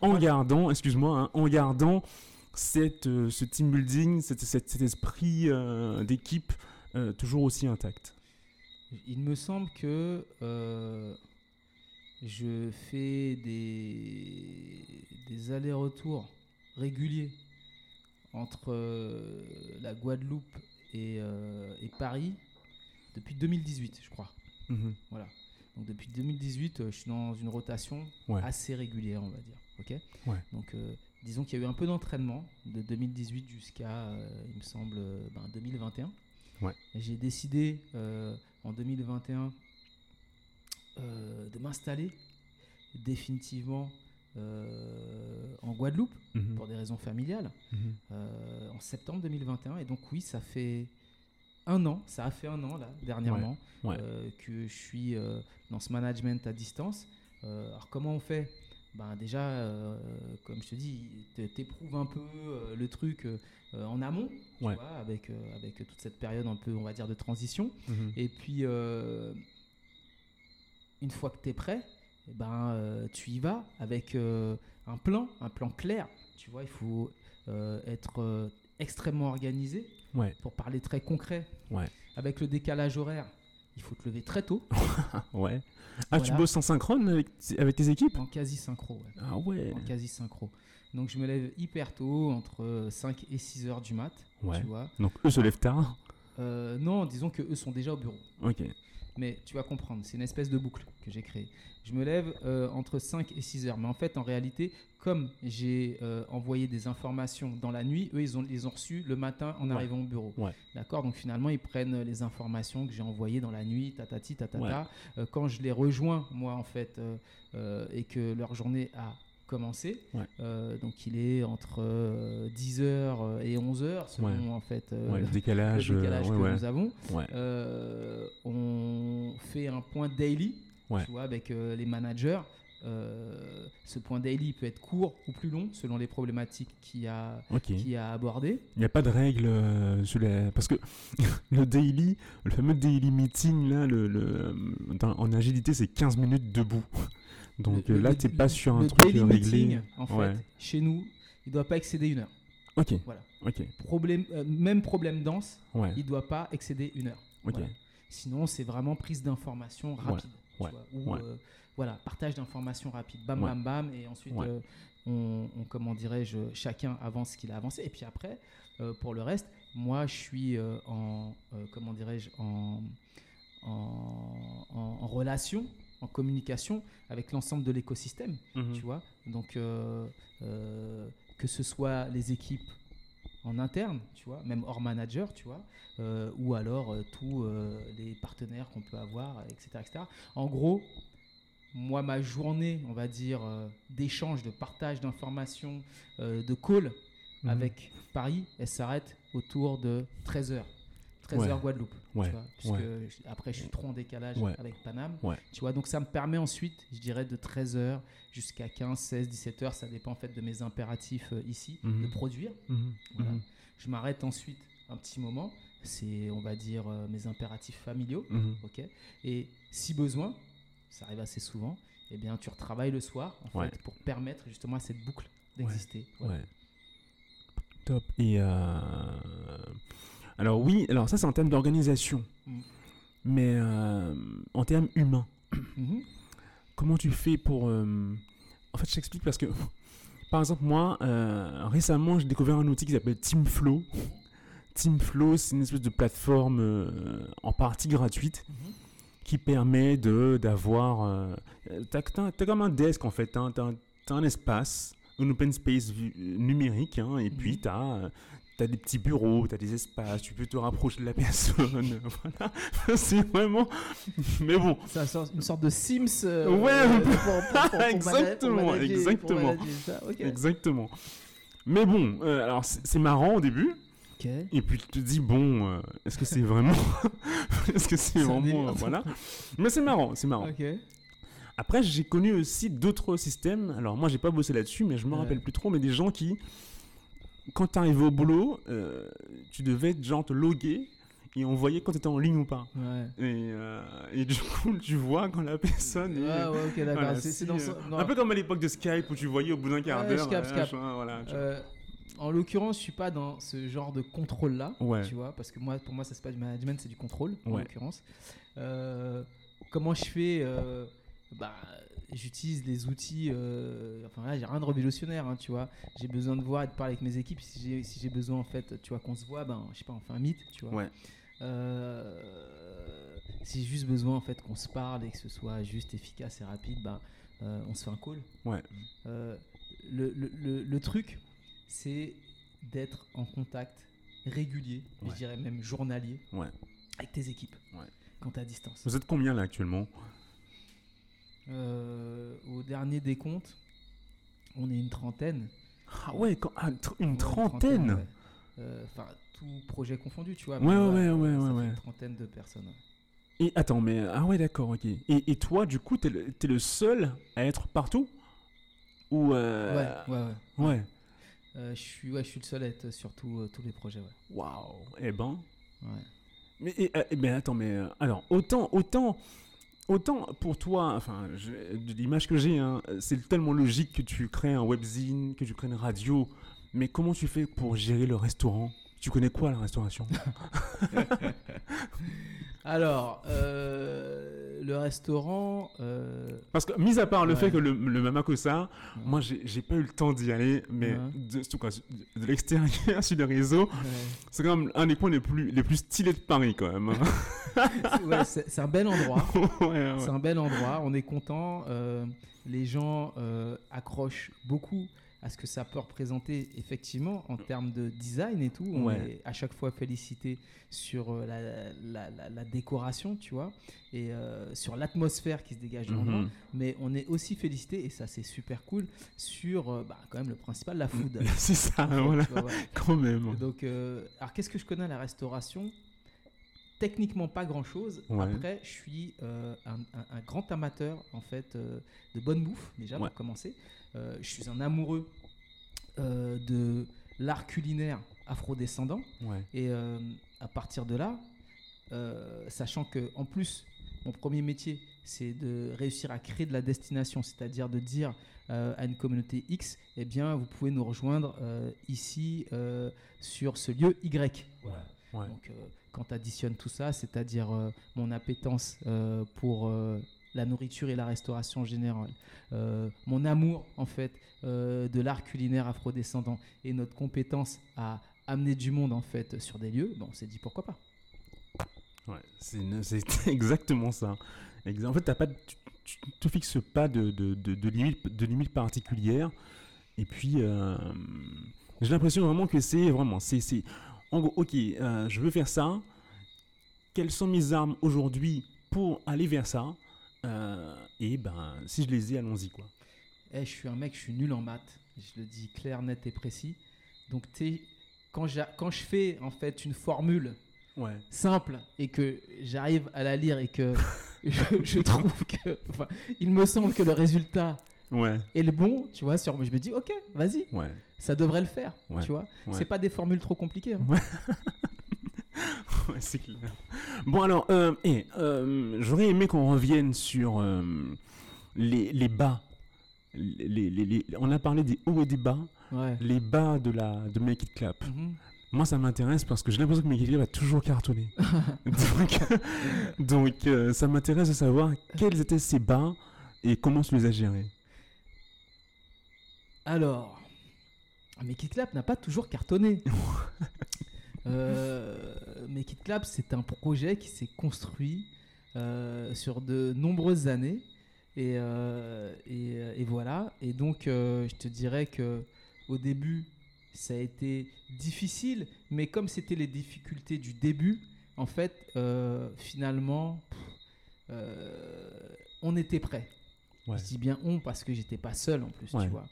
En gardant, excuse-moi, hein, en gardant cette, euh, ce team building, cet, cet- cet esprit euh, d'équipe euh, toujours aussi intact. Il me semble que je fais des, des allers-retours réguliers entre euh, la Guadeloupe et, euh, et Paris depuis 2018, je crois. Mhm. Voilà. Donc depuis 2018, euh, je suis dans une rotation Ouais. assez régulière, on va dire. Ok? Ouais. Donc euh, disons qu'il y a eu un peu d'entraînement de 2018 jusqu'à, il me semble, euh, ben, 2021. Ouais. Et J'ai décidé en 2021 euh, de m'installer définitivement euh, en Guadeloupe Mhm. pour des raisons familiales Mhm. euh, en septembre 2021. Et donc oui, ça fait un an, ça a fait un an là, dernièrement, Ouais, ouais. que je suis dans ce management à distance. Alors comment on fait? Ben déjà, euh, comme je te dis, t'éprouves un peu euh, le truc euh, en amont, tu Ouais. vois, avec, avec toute cette période un peu, on va dire, de transition. Mhm. Et puis, une fois que tu es prêt, eh ben, euh, tu y vas avec euh, un plan, un plan clair. Tu vois, il faut euh, être extrêmement organisé Ouais. pour parler très concret. Ouais. Avec le décalage horaire, il faut te lever très tôt, Ah, ouais. Ah, tu bosses en synchrone avec, avec tes équipes? En quasi synchro. ouais. Ah ouais. En quasi synchro. Donc je me lève hyper tôt, entre euh, 5 et 6 heures du mat. Ouais. Tu vois. Donc eux se lèvent tard? Euh, non, disons que eux sont déjà au bureau. Ok. Mais tu vas comprendre, c'est une espèce de boucle que j'ai créée. Je me lève euh, entre 5 et 6 heures. Mais en fait, en réalité, comme j'ai euh, envoyé des informations dans la nuit, eux, ils ont, les ont reçues le matin en Ouais. arrivant au bureau. Ouais. D'accord? Donc finalement, ils prennent les informations que j'ai envoyées dans la nuit, tatati, tatata. Ouais. Euh, quand je les rejoins, moi, en fait, euh, euh, et que leur journée a commencé, Ouais. euh, donc il est entre 10h et 11h, selon Ouais. en fait euh, Ouais, le décalage. euh, que nous avons. Euh, on fait un point daily, tu vois, avec euh, les managers. Euh, ce point daily peut être court ou plus long selon les problématiques qu'il y a, Ok. qu'il y a abordées. Il n'y a pas de règle euh, sur les... Parce que le daily, le fameux daily meeting, là, le, en agilité, c'est 15 minutes debout. Donc Le- euh, là, tu n'es pas sur un truc daily réglé. meeting, en fait, Ouais. chez nous, il ne doit pas excéder une heure. Ok, Voilà. ok, Problème, euh, même problème dense, ouais, il ne doit pas excéder une heure. ok. Voilà. Sinon, c'est vraiment prise d'informations rapide. tu ouais, vois, ou, euh, voilà, partage d'informations rapide. Bam, bam, bam. Et ensuite, euh, on, on- comment dirais-je, chacun avance ce qu'il a avancé. Et puis après, euh, pour le reste, moi, je suis euh, en, euh, comment dirais-je, en, en, en- en relation, en communication avec l'ensemble de l'écosystème Mhm. tu vois. Donc, euh, euh, que ce soit les équipes en interne, tu vois, même hors manager, tu vois, euh, ou alors tous les partenaires qu'on peut avoir, etc., etc. En gros, moi, ma journée, on va dire, d'échange, de partage d'informations, de call Mhm. avec Paris, elle s'arrête autour de 13h. 13h Ouais. Guadeloupe. tu Ouais, vois, puisque ouais. je- après, je suis trop en décalage avec Paname. Tu vois, donc ça me permet ensuite, je dirais, de 13h jusqu'à 15, 16, 17h, ça dépend en fait de mes impératifs euh, ici, Mhm. de produire. Mhm. Voilà. Mhm. Je m'arrête ensuite un petit moment, c'est, on va dire, euh, mes impératifs familiaux. Ok Et si besoin, ça arrive assez souvent, eh bien, tu retravailles le soir en Ouais. fait, pour permettre justement à cette boucle d'exister. Voilà. Ouais. Top. Et euh, alors oui, alors ça c'est en termes d'organisation, Mm. mais euh, en termes humains, Mhm. comment tu fais pour euh, En fait, je t'explique parce que, par exemple, moi, euh, récemment, j'ai découvert un outil qui s'appelle Teamflow. Teamflow, c'est une espèce de plateforme en partie gratuite Mhm. qui permet de d'avoir euh, t'as, t'as comme un desk en fait t'as, t'as un espace un open space numérique hein, et puis Mhm. t'as euh, t'as des petits bureaux t'as des espaces tu peux te rapprocher de la personne voilà c'est vraiment mais bon sort une sorte de Sims. euh, Ouais, euh, pour- pour- pour- Exactement, manager- exactement. exactement mais bon euh, alors c'est, c'est marrant au début Ok. et puis tu te dis bon euh, est-ce que c'est vraiment est-ce que c'est C'est vraiment euh, voilà mais c'est marrant c'est marrant Ok. Après, j'ai connu aussi d'autres systèmes. Alors, moi, j'ai pas bossé là-dessus, mais je me rappelle plus trop. Mais des gens qui, quand tu arrivais au boulot, euh, tu devais genre te loguer et on voyait quand tu étais en ligne ou pas. Ouais. Et, euh, et du coup, tu vois quand la personne est. Ah ouais, ok, d'accord. voilà, c'est c'est si, dans euh, ce-. Un peu comme à l'époque de Skype où tu voyais au bout d'un quart Ouais, d'heure. voilà, tu- Euh, en l'occurrence, je suis pas dans ce genre de contrôle-là, Ouais. tu vois, parce que moi, pour moi, ça c'est pas du management, c'est du contrôle, en l'occurrence. Euh, comment je fais euh, bah, j'utilise les outils. euh, enfin là, j'ai rien de révolutionnaire, hein, tu vois. J'ai besoin de voir et de parler avec mes équipes. Si j'ai si j'ai besoin, en fait, tu vois, qu'on se voit, ben, je sais pas, on fait un meet, tu vois. Ouais. Euh, si j'ai juste besoin, en fait, qu'on se parle et que ce soit juste efficace et rapide, ben, euh, on se fait un call. Ouais. Le, le- le- le truc, c'est d'être en contact régulier, Ouais. je dirais même journalier, Ouais. avec tes équipes Ouais. quand tu à distance. Vous êtes combien là actuellement? Euh, au dernier décompte, on est une trentaine. Ah ouais, quand- ah, tr- une trentaine ouais. Euh, Enfin, tout projet confondu, tu vois. Ouais, mais ouais, voilà, ouais, ça ouais, fait. Une trentaine de personnes. Et attends, mais ah ouais, d'accord, ok. Et, et toi, du coup, t'es le, le seul à être partout? Ou euh, Ouais, ouais, ouais. ouais. Euh, je suis, ouais, je suis le seul à être sur tout, euh, tous les projets. Ouais. Waouh. Eh ben. Ouais. Mais, et, euh, mais attends, mais euh, alors autant, autant, autant pour toi, enfin, de l'image que j'ai, hein, c'est tellement logique que tu crées un webzine, que tu crées une radio. Mais comment tu fais pour gérer le restaurant? Tu connais quoi la restauration? Alors, euh, le restaurant. euh, Parce que, mis à part le Ouais. fait que le, le Mamakosa, Ouais. moi, j'ai pas eu le temps d'y aller, mais Ouais. de, l'extérieur sur les réseaux, ouais. c'est quand même un des points les plus, les plus stylés de Paris, quand même. C'est- un bel endroit. ouais, ouais. C'est un bel endroit. On est content. euh, les gens euh, accrochent beaucoup à ce que ça peut représenter effectivement en termes de design et tout. On Ouais. est à chaque fois félicité sur euh, la, la- la- la décoration, tu vois, et euh, sur l'atmosphère qui se dégage de l'endroit. Mhm. Mais on est aussi félicité, et ça c'est super cool, sur euh, bah, quand même le principal, la food. C'est ça, voilà, tu vois, ouais. quand même. Donc, euh, alors qu'est-ce que je connais à la restauration? Techniquement, pas grand-chose. Ouais. Après, je suis euh, un, un- un grand amateur en fait euh, de bonne bouffe déjà Ouais. pour commencer. Euh, je suis un amoureux de l'art culinaire afrodescendant Ouais. et à partir de là, sachant que en plus mon premier métier c'est de réussir à créer de la destination, c'est-à-dire de dire euh, à une communauté X, eh bien vous pouvez nous rejoindre euh, ici euh, sur ce lieu Y. Voilà. Ouais. Donc, euh, quand tu additionnes tout ça, c'est-à-dire euh, mon appétence euh, pour la nourriture et la restauration générale, euh, mon amour en fait euh, de l'art culinaire afrodescendant et notre compétence à amener du monde en fait sur des lieux, bon, on s'est dit pourquoi pas. Ouais, c'est exactement ça. En fait, t'as pas, tu, tu te fixes pas de, de, de, de limite, de limite particulière. Et puis, euh, j'ai l'impression vraiment que c'est vraiment, c'est, en gros, ok, euh, je veux faire ça. Quelles sont mes armes aujourd'hui pour aller vers ça? Euh, Et ben, si je les ai, allons-y quoi. Eh, je suis un mec, je suis nul en maths, je le dis clair, net et précis. Donc quand, quand je fais en fait une formule Ouais. simple et que j'arrive à la lire et que je, je trouve que, enfin, il me semble que le résultat Ouais. est le bon, tu vois, sur, je me dis ok, vas-y, Ouais. ça devrait le faire, Ouais, tu vois. C'est pas des formules trop compliquées. hein. Ouais, c'est clair. Bon, alors, euh, eh, euh, j'aurais aimé qu'on revienne sur euh, les, les bas. Les, les- on a parlé des hauts et des bas. Ouais. Les bas de, la, de Make It Clap. Mhm. Moi, ça m'intéresse parce que j'ai l'impression que Make It Clap a toujours cartonné. donc, donc, euh, ça m'intéresse de savoir quels étaient ces bas et comment tu les as gérés. Alors, It Clap n'a pas toujours cartonné. euh, It Clap, c'est un projet qui s'est construit euh, sur de nombreuses années. Et, euh, et, et voilà. Et donc, je te dirais que au début, ça a été difficile, mais comme c'était les difficultés du début, en fait, finalement, pff, on était prêt. Ouais. Je dis bien on parce que j'étais pas seul en plus, Ouais. tu vois.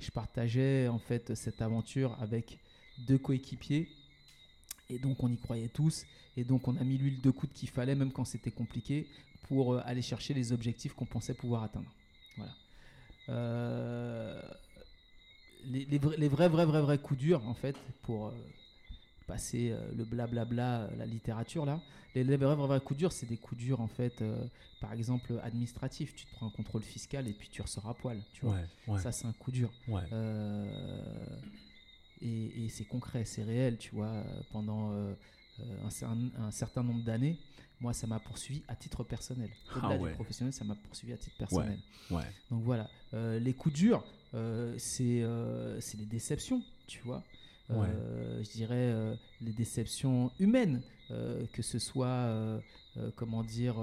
Je partageais en fait cette aventure avec deux coéquipiers et donc on y croyait tous et donc on a mis l'huile de coude qu'il fallait même quand c'était compliqué pour euh, aller chercher les objectifs qu'on pensait pouvoir atteindre. Voilà. Euh, les, vrais, vrais, vrais, vrais coups durs en fait pour euh, passer euh, le blablabla, euh, la littérature là. Les, vrais, vrais coups durs, c'est des coups durs en fait, euh, par exemple administratifs. Tu te prends un contrôle fiscal et puis tu ressors à poil. Tu vois. Ouais, ouais, Ça, c'est un coup dur. ouais. Euh, et, c'est concret, c'est réel, tu vois. Pendant un, certain nombre d'années, moi, ça m'a poursuivi à titre personnel. Ah Au-delà du professionnel, ça m'a poursuivi à titre personnel. Donc voilà, les coups durs, c'est les déceptions, tu vois. Je dirais les déceptions humaines, que ce soit, comment dire,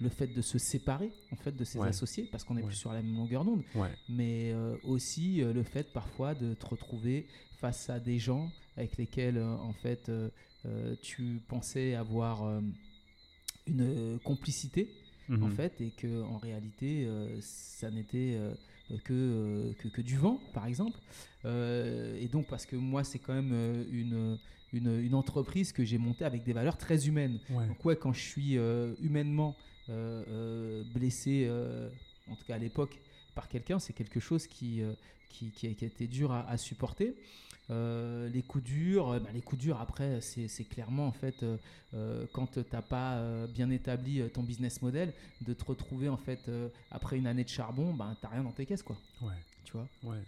le fait de se séparer en fait de ses associés parce qu'on n'est plus sur la même longueur d'onde mais euh, aussi euh, le fait parfois de te retrouver face à des gens avec lesquels euh, en fait tu pensais avoir une complicité en mhm. fait et que en réalité ça n'était que, que, du vent par exemple et donc parce que moi c'est quand même une une, une, entreprise que j'ai montée avec des valeurs très humaines. Donc ouais, quand je suis humainement euh, euh, blessé, euh, en tout cas à l'époque, par quelqu'un, c'est quelque chose qui, qui, qui, a, été dur à, supporter. les coups durs, bah, les coups durs après, c'est clairement en fait quand tu n'as pas bien établi ton business model, de te retrouver en fait après une année de charbon, bah, tu n'as rien dans tes caisses quoi. Ouais. Tu vois? Ouais.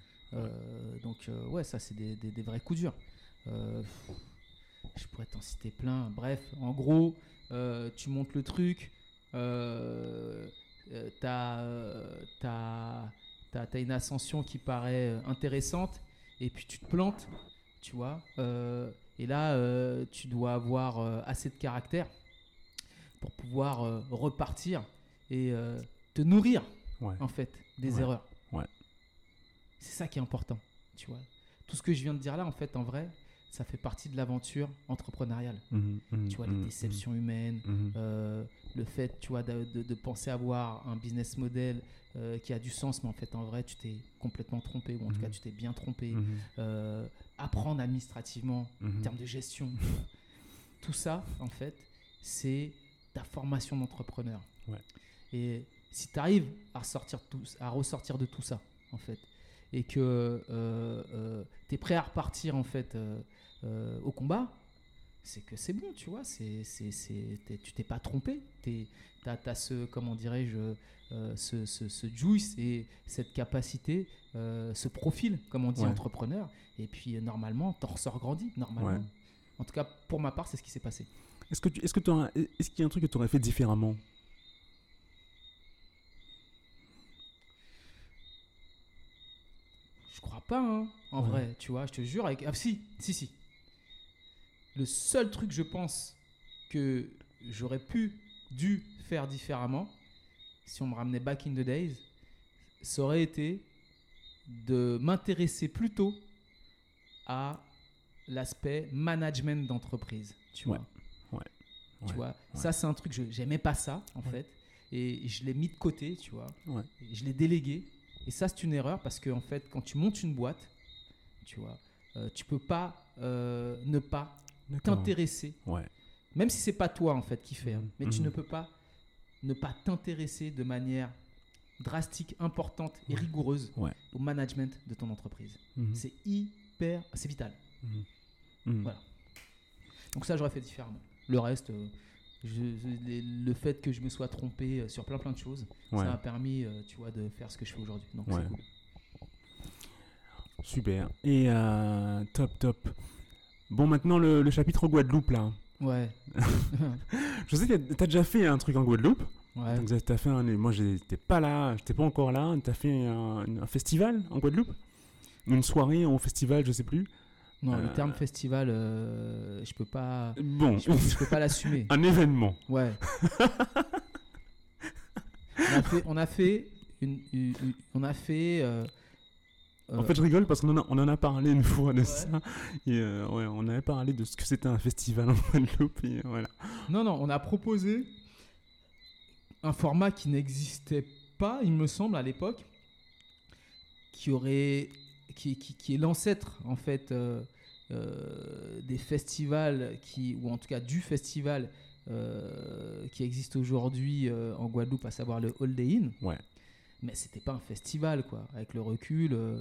donc ouais, ça c'est des, des, des, vrais coups durs. je pourrais t'en citer plein. Bref, en gros, tu montes le truc, euh, euh, tu as, as, une ascension qui paraît euh, intéressante et puis tu te plantes, tu vois. et là, tu dois avoir assez de caractère pour pouvoir repartir et te nourrir, en fait, des erreurs. Ouais. C'est ça qui est important, tu vois. Tout ce que je viens de dire là, en fait, en vrai, ça fait partie de l'aventure entrepreneuriale. Mmh, mmh, tu vois, les mmh, déceptions humaines, euh, le fait, tu vois, de, de, penser avoir un business model euh, qui a du sens, mais en fait, en vrai, tu t'es complètement trompé, ou en tout cas, tu t'es bien trompé. Euh, apprendre administrativement, en termes de gestion, tout ça, en fait, c'est ta formation d'entrepreneur. Et si tu arrives à, ressortir tout, à ressortir de tout ça, en fait, et que tu es prêt à repartir, en fait, euh, au combat, c'est que c'est bon, tu vois. C'est, c'est, tu t'es pas trompé. Tu as, ce, comment dirais-je, euh, ce, ce, juice et cette capacité, euh, ce profil, comme on dit, entrepreneur. Et puis, normalement, t'en ressors grandi, normalement. En tout cas, pour ma part, c'est ce qui s'est passé. Est-ce, que est-ce, que est-ce qu'il y a un truc que tu aurais fait différemment? Je crois pas, hein, en vrai, tu vois, je te jure. Avec... Ah, si, si, si. Le seul truc, je pense, que j'aurais pu, dû faire différemment, si on me ramenait back in the days, ça aurait été de m'intéresser plutôt à l'aspect management d'entreprise. Tu vois. tu vois. Ça, c'est un truc, je j'aimais pas ça, en fait. Et je l'ai mis de côté, tu vois. Je l'ai délégué. Et ça, c'est une erreur parce que, en fait, quand tu montes une boîte, tu vois, euh, tu peux pas euh, ne pas t'intéresser. Ouais. Même si c'est pas toi en fait qui fait, hein. mais tu mhm. ne peux pas ne pas t'intéresser de manière drastique, importante et rigoureuse au management de ton entreprise. Mhm. C'est hyper, c'est vital. Mhm. Voilà. Donc ça, j'aurais fait différemment. Le reste, euh, le fait que je me sois trompé euh, sur plein plein de choses, ça m'a permis, euh, tu vois, de faire ce que je fais aujourd'hui. Donc c'est cool. Super. Et top, top. Bon, maintenant le, chapitre Guadeloupe là. Ouais. je sais que t'as déjà fait un truc en Guadeloupe. Ouais. Donc, as fait un, moi j'étais pas là, j'étais pas encore là. T'as fait un, festival en Guadeloupe? Une soirée en festival, je sais plus. Non, le terme euh, festival, euh, je peux pas. Bon. Je, peux pas l'assumer. un événement. Ouais. on a fait, on a fait une, on a fait euh, en fait, je rigole parce qu'on en, en a parlé une fois de ça. Et euh, ouais, on avait parlé de ce que c'était un festival en Guadeloupe. Et voilà. Non, non, on a proposé un format qui n'existait pas, il me semble, à l'époque, qui aurait, qui, qui, est l'ancêtre en fait euh, euh, des festivals qui, ou en tout cas du festival qui existe aujourd'hui en Guadeloupe, à savoir le All Day Inn. Ouais mais c'était pas un festival quoi avec le recul euh,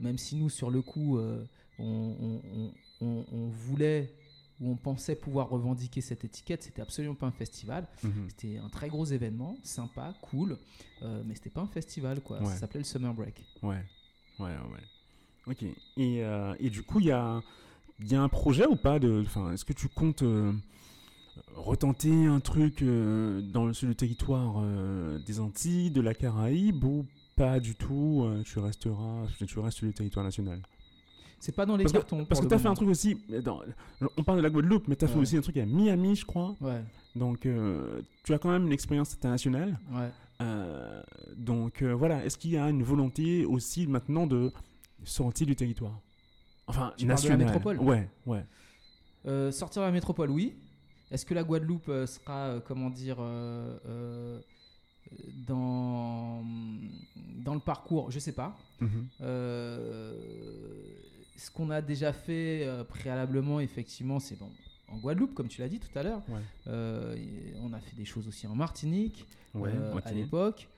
même si nous, sur le coup, euh, on, voulait ou on pensait pouvoir revendiquer cette étiquette, c'était absolument pas un festival. Mhm. C'était un très gros événement, sympa, cool, euh, mais c'était pas un festival, quoi. Ça s'appelait le Summer Break. Ouais, ouais, ouais. ok. Et, euh, et du coup, il y a, y a un projet ou pas de, enfin, Est-ce que tu comptes euh, retenter un truc euh, dans le, sur le territoire euh, des Antilles, de la Caraïbe ou pas du tout euh, Tu resteras, tu restes sur le territoire national C'est pas dans les Parce que, cartons. parce que pour tu as le fait un truc aussi. dans- on parle de la Guadeloupe, mais tu as fait Ouais. aussi un truc à Miami, je crois. Ouais, Donc, euh, tu as quand même une expérience internationale. ouais. Euh, donc euh, voilà, est-ce qu'il y a une volonté aussi maintenant de sortir du territoire? Enfin, Tu parles de la national. métropole? Ouais, ouais. Euh, sortir de la métropole, oui. Est-ce que la Guadeloupe euh, sera, euh, comment dire, euh, euh, dans, dans le parcours Je sais pas. Mhm. Euh, ce qu'on a déjà fait euh, préalablement, effectivement, c'est bon. En Guadeloupe, comme tu l'as dit tout à l'heure, Ouais. Euh, on a fait des choses aussi en Martinique Ouais, à l'époque.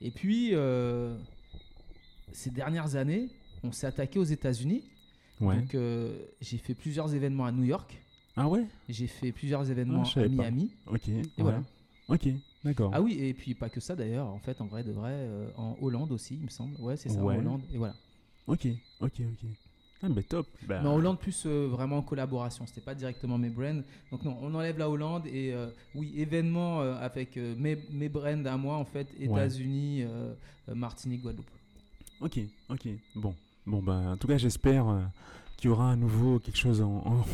Et puis, ces dernières années, on s'est attaqué aux États-Unis. Ouais. Donc, j'ai fait plusieurs événements à New York. Ah ouais? J'ai fait plusieurs événements Ah, à pas. Miami. Ok. Et voilà. Ok, d'accord. Ah oui, et puis pas que ça d'ailleurs. En fait, en vrai de vrai, euh, en Hollande aussi, il me semble. Ouais, c'est ça, Ouais. en Hollande. Et voilà. Ok, ok, ok. Ah, mais top. Bah, Mais en Hollande, plus euh, vraiment en collaboration. C'était pas directement mes brands. Donc non, on enlève la Hollande et euh, oui, événement euh, avec euh, mes, mes brands à moi en fait, États-Unis, euh, euh, Martinique, Guadeloupe. Ok, ok. Bon, bon bah, en tout cas, j'espère euh, qu'il y aura à nouveau quelque chose en, en,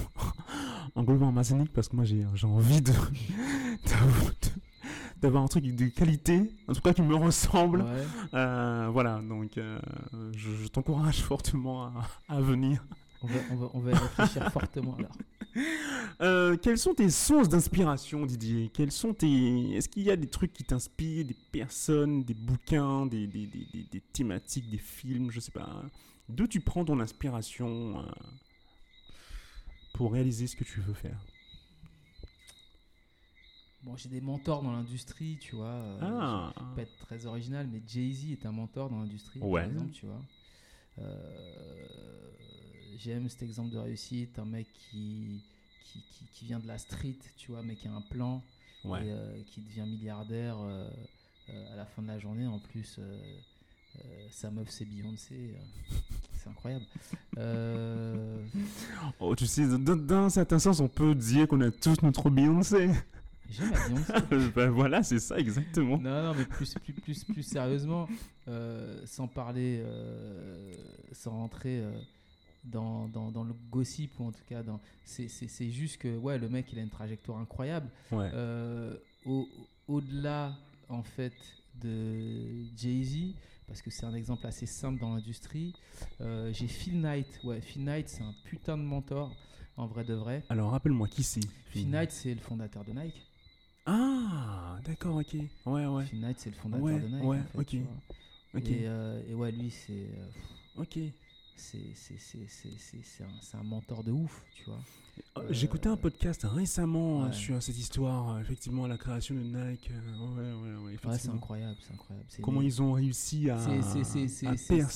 en en Martinique, parce que moi, j'ai j'ai envie de d'avoir- un truc de qualité, en tout cas qui me ressemble. Ouais. Euh, voilà, donc euh, je, je t'encourage fortement à, à venir. On va, on va, on va y réfléchir fortement alors. Euh, quelles sont tes sources d'inspiration, Didier? Quels sont tes... Est-ce qu'il y a des trucs qui t'inspirent, des personnes, des bouquins, des, des, des- des- thématiques, des films, je sais pas? D'où tu prends ton inspiration pour réaliser ce que tu veux faire? Bon, j'ai des mentors dans l'industrie, tu vois. euh, Ah je vais pas être très original, mais Jay-Z est un mentor dans l'industrie, Ouais. par exemple, tu vois. Euh, J'aime cet exemple de réussite, un mec qui, qui, qui, qui vient de la street, tu vois, mais qui a un plan Ouais. et euh, qui devient milliardaire euh, à la fin de la journée. En plus, sa meuf, c'est Beyoncé. c'est incroyable. Oh, tu sais, dans, dans un certain sens, on peut dire qu'on a tous notre Beyoncé. J'aime la Beyoncé. ben voilà, c'est ça exactement. Non, non, mais plus, plus, plus, plus sérieusement, euh, sans parler, euh, sans rentrer euh, dans, dans, dans le gossip, ou en tout cas, dans, c'est, juste que ouais, le mec, il a une trajectoire incroyable. Ouais. Au, au-delà, en fait, de Jay-Z, parce que c'est un exemple assez simple dans l'industrie, euh, j'ai Phil Knight. Ouais, Phil Knight, c'est un putain de mentor, en vrai de vrai. Alors rappelle-moi qui c'est Phil Knight, c'est le fondateur de Nike. Ah, d'accord, ok. Ouais, ouais. Phil Knight, c'est le fondateur Ouais, de Nike. ouais, en fait, ok. tu vois. Ok. Et, euh, et ouais, lui, c'est euh, Ok. c'est un, c'est un mentor de ouf, tu vois. Euh, J'écoutais un podcast récemment euh, Ouais. sur cette histoire, euh, effectivement, la création de Nike. ouais, ouais, ouais, c'est incroyable, c'est incroyable. Comment une- ils ont réussi à, C'est- percer.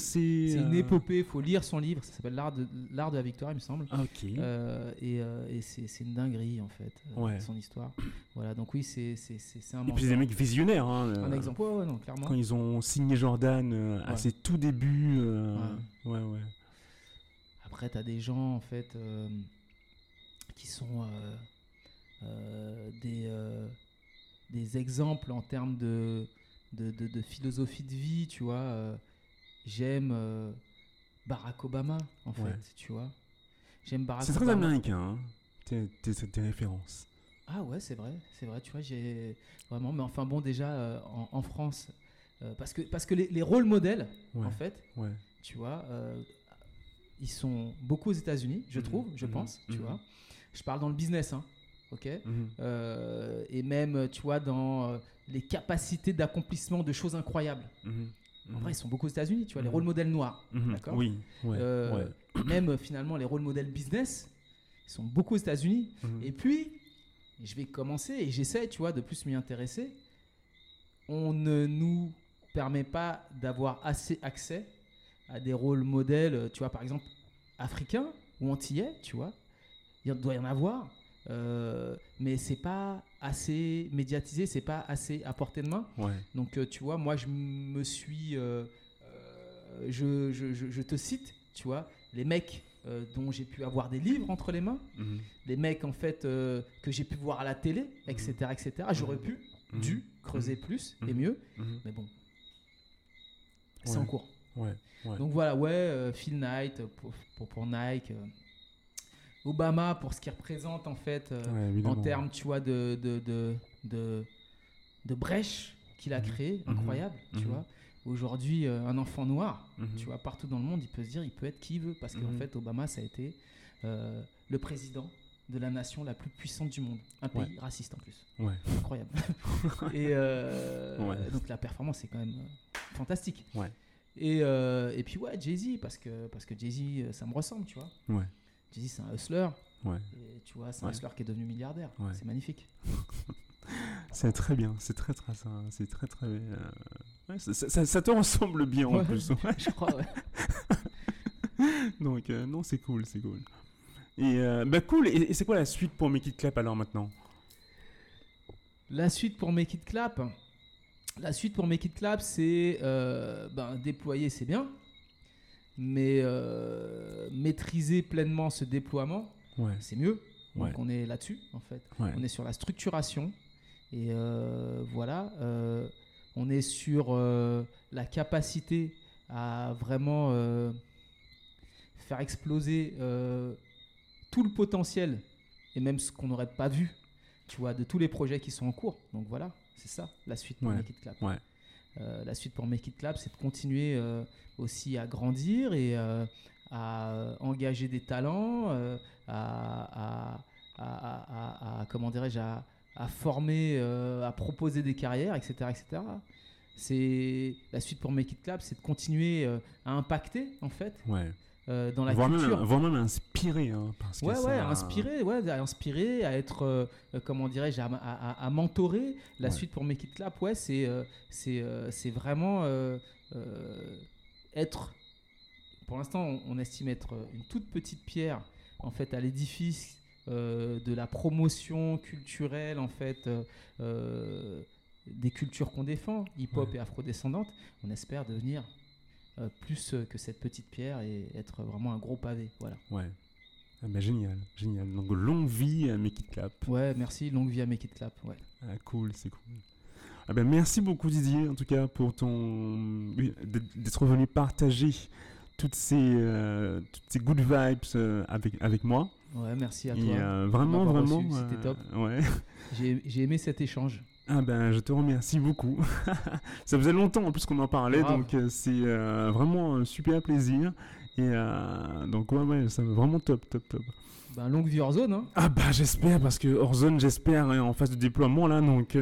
C'est une épopée, faut lire son livre, ça s'appelle L'art de, de la victoire, il me semble. Ah, ok. Euh, et euh, et c'est une dinguerie, en fait, euh, son histoire. Voilà, donc oui, c'est c'est- un Et puis c'est des mecs visionnaires. Hein, Un exemple, ouais, ouais, non, clairement. Quand ils ont signé Jordan à ses tout débuts. ouais, ouais. Après, tu as des gens, en fait, qui sont euh, euh, des, euh, des exemples en termes de, de, de- de philosophie de vie, tu vois. J'aime Barack Obama, en fait, Ouais. tu vois. J'aime Barack C'est très Obama. américain, hein, tes, tes- tes références. Ah ouais, c'est vrai, c'est vrai, tu vois, j'ai vraiment, mais enfin bon, déjà euh, en, en France, euh, parce que, parce que les, les rôles modèles, Ouais, en fait, ouais. tu vois, euh, ils sont beaucoup aux États-Unis, je Mhm, trouve, je mhm, pense, tu mhm. vois. Je parle dans le business, hein, ok? Mhm. Euh, Et même, tu vois, dans euh, les capacités d'accomplissement de choses incroyables. Mhm. En Mhm. vrai, ils sont beaucoup aux États-Unis, tu vois, les rôles modèles noirs. D'accord Oui, ouais. Euh, ouais. Même finalement, les rôles modèles business, ils sont beaucoup aux États-Unis. Et puis, je vais commencer et j'essaie, tu vois, de plus m'y intéresser. On ne nous permet pas d'avoir assez accès à des rôles modèles, tu vois, par exemple, africains ou antillais, tu vois. Il doit y en avoir. euh, mais c'est pas assez médiatisé, c'est pas assez à portée de main. Ouais. Donc, euh, tu vois, moi, je me suis euh, euh, je, je- je- je te cite, tu vois, les mecs dont j'ai pu avoir des livres entre les mains, Mhm. les mecs en fait que j'ai pu voir à la télé, etc., etc. J'aurais pu, Mhm. dû creuser plus et Mhm. mieux, Mhm. mais bon, c'est Ouais. en cours. Ouais. Donc voilà, ouais, Phil Knight pour, pour, pour Nike, Obama pour ce qu'il représente en fait euh, Ouais, en termes, tu vois, de, de, de, de, de brèche qu'il a Mhm. créé, Mhm. incroyable, tu Mhm. vois. Aujourd'hui, euh, un enfant noir, tu vois, partout dans le monde, il peut se dire, il peut être qui il veut, parce qu'en fait, Obama, ça a été euh, le président de la nation la plus puissante du monde, un pays raciste en plus, Ouais. incroyable. Et euh, Ouais. donc la performance est quand même fantastique. Et, euh, et puis ouais, Jay-Z, parce que, parce que Jay-Z, ça me ressemble, tu vois. Ouais. Jay-Z, c'est un hustler. Ouais. Et tu vois, c'est un Ouais. hustler qui est devenu milliardaire. Ouais. C'est magnifique. C'est très bien, c'est très très ça, c'est très très. euh, ouais, ça, ça- ça te ressemble bien en plus. ouais. Je crois, ouais. Donc euh, non, c'est cool, c'est cool. Et euh, bah cool. Et, et c'est quoi la suite pour Make It Clap alors maintenant? La suite pour Make It Clap? La suite pour Make It Clap, c'est euh, ben, déployer, c'est bien. Mais euh, maîtriser pleinement ce déploiement, Ouais. c'est mieux. Donc Ouais. on est là-dessus, en fait. Ouais. On est sur la structuration. Et euh, voilà, euh, on est sur la capacité à vraiment faire exploser tout le potentiel et même ce qu'on n'aurait pas vu, tu vois, de tous les projets qui sont en cours. Donc voilà, c'est ça la suite pour It Clap. Euh, la suite pour Make It Clap, c'est de continuer euh, aussi à grandir et euh, à engager des talents, à, à- comment dirais-je, à, former, à proposer des carrières, etc., etc. C'est la suite pour Make It Clap, c'est de continuer à impacter en fait Ouais. Euh, dans la voire, culture. même, voire même inspiré. Hein, parce que Ouais, ça- ouais, inspiré, ouais, à inspirer, à être, euh, euh, comment dirais-je, à, à- à- à mentorer. La Ouais. suite pour Make It Clap, ouais, c'est euh, c'est euh, vraiment être, pour l'instant, on, on estime être une toute petite pierre, en fait, à l'édifice de la promotion culturelle, en fait, des cultures qu'on défend, hip-hop Ouais. et afrodescendantes. On espère devenir euh, plus euh, que cette petite pierre et être vraiment un gros pavé, voilà. Ouais. Ah bah, génial, génial. Donc longue vie à Make It Clap. Ouais, merci. Longue vie à Make It Clap. Ouais. Ah, cool, c'est cool. Ah ben, merci beaucoup Didier, en tout cas, pour ton d'être venu partager toutes ces, euh, toutes ces good vibes euh, avec, avec moi. Ouais, merci à Et toi. euh, vraiment, vraiment. c'était top. Ouais. J'ai j'ai aimé cet échange. Ah ben, je te remercie beaucoup. Ça faisait longtemps en plus qu'on en parlait, donc euh, c'est euh, vraiment un super plaisir. Et euh, donc, ouais, ouais, ça va vraiment top, top, top. Ben, longue vie hors zone. Hein. Ah bah j'espère parce que Horizon j'espère est en phase de déploiement là donc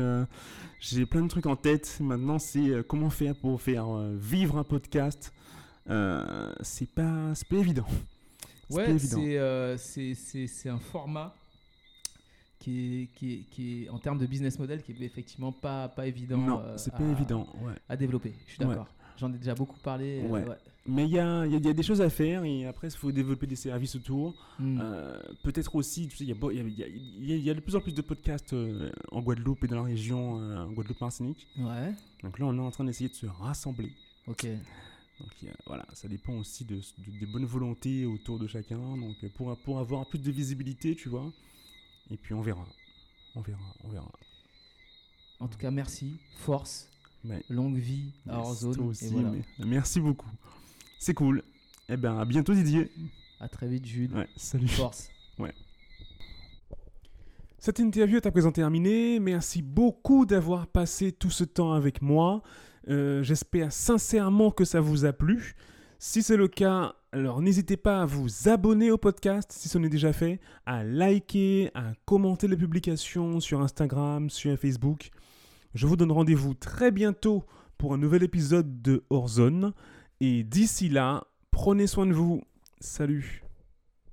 j'ai plein de trucs en tête. Maintenant c'est comment faire pour faire vivre un podcast. C'est pas c'est pas évident. Ouais, c'est un format qui est, qui, est, qui est, en termes de business model, qui est effectivement pas, pas évident non, euh, c'est à, pas évident. Ouais. à développer. Je suis Ouais. d'accord. J'en ai déjà beaucoup parlé. euh, Ouais. Mais il y a, y a- y a des choses à faire et après il faut développer des services autour. Hmm. Euh, Peut-être aussi, tu sais, il y, y a- de plus en plus de podcasts euh, en Guadeloupe et dans la région en Guadeloupe-Martinique. Ouais, Donc là on est en train d'essayer de se rassembler. ok. Donc voilà, ça dépend aussi de, de- des bonnes volontés autour de chacun. Donc pour, pour avoir plus de visibilité, tu vois. Et puis on verra. On verra, on verra. En tout cas, merci. Force. Mais, Longue vie à hors merci Et voilà. beaucoup. C'est cool. Eh ben à bientôt Didier. À très vite, Jude. Ouais, salut. Force. Cette interview est à présent terminée. Merci beaucoup d'avoir passé tout ce temps avec moi. Euh, J'espère sincèrement que ça vous a plu. Si c'est le cas, alors n'hésitez pas à vous abonner au podcast si ce n'est déjà fait, à liker, à commenter les publications sur Instagram, sur Facebook. Je vous donne rendez-vous très bientôt pour un nouvel épisode de Horzone. Et d'ici là, prenez soin de vous. Salut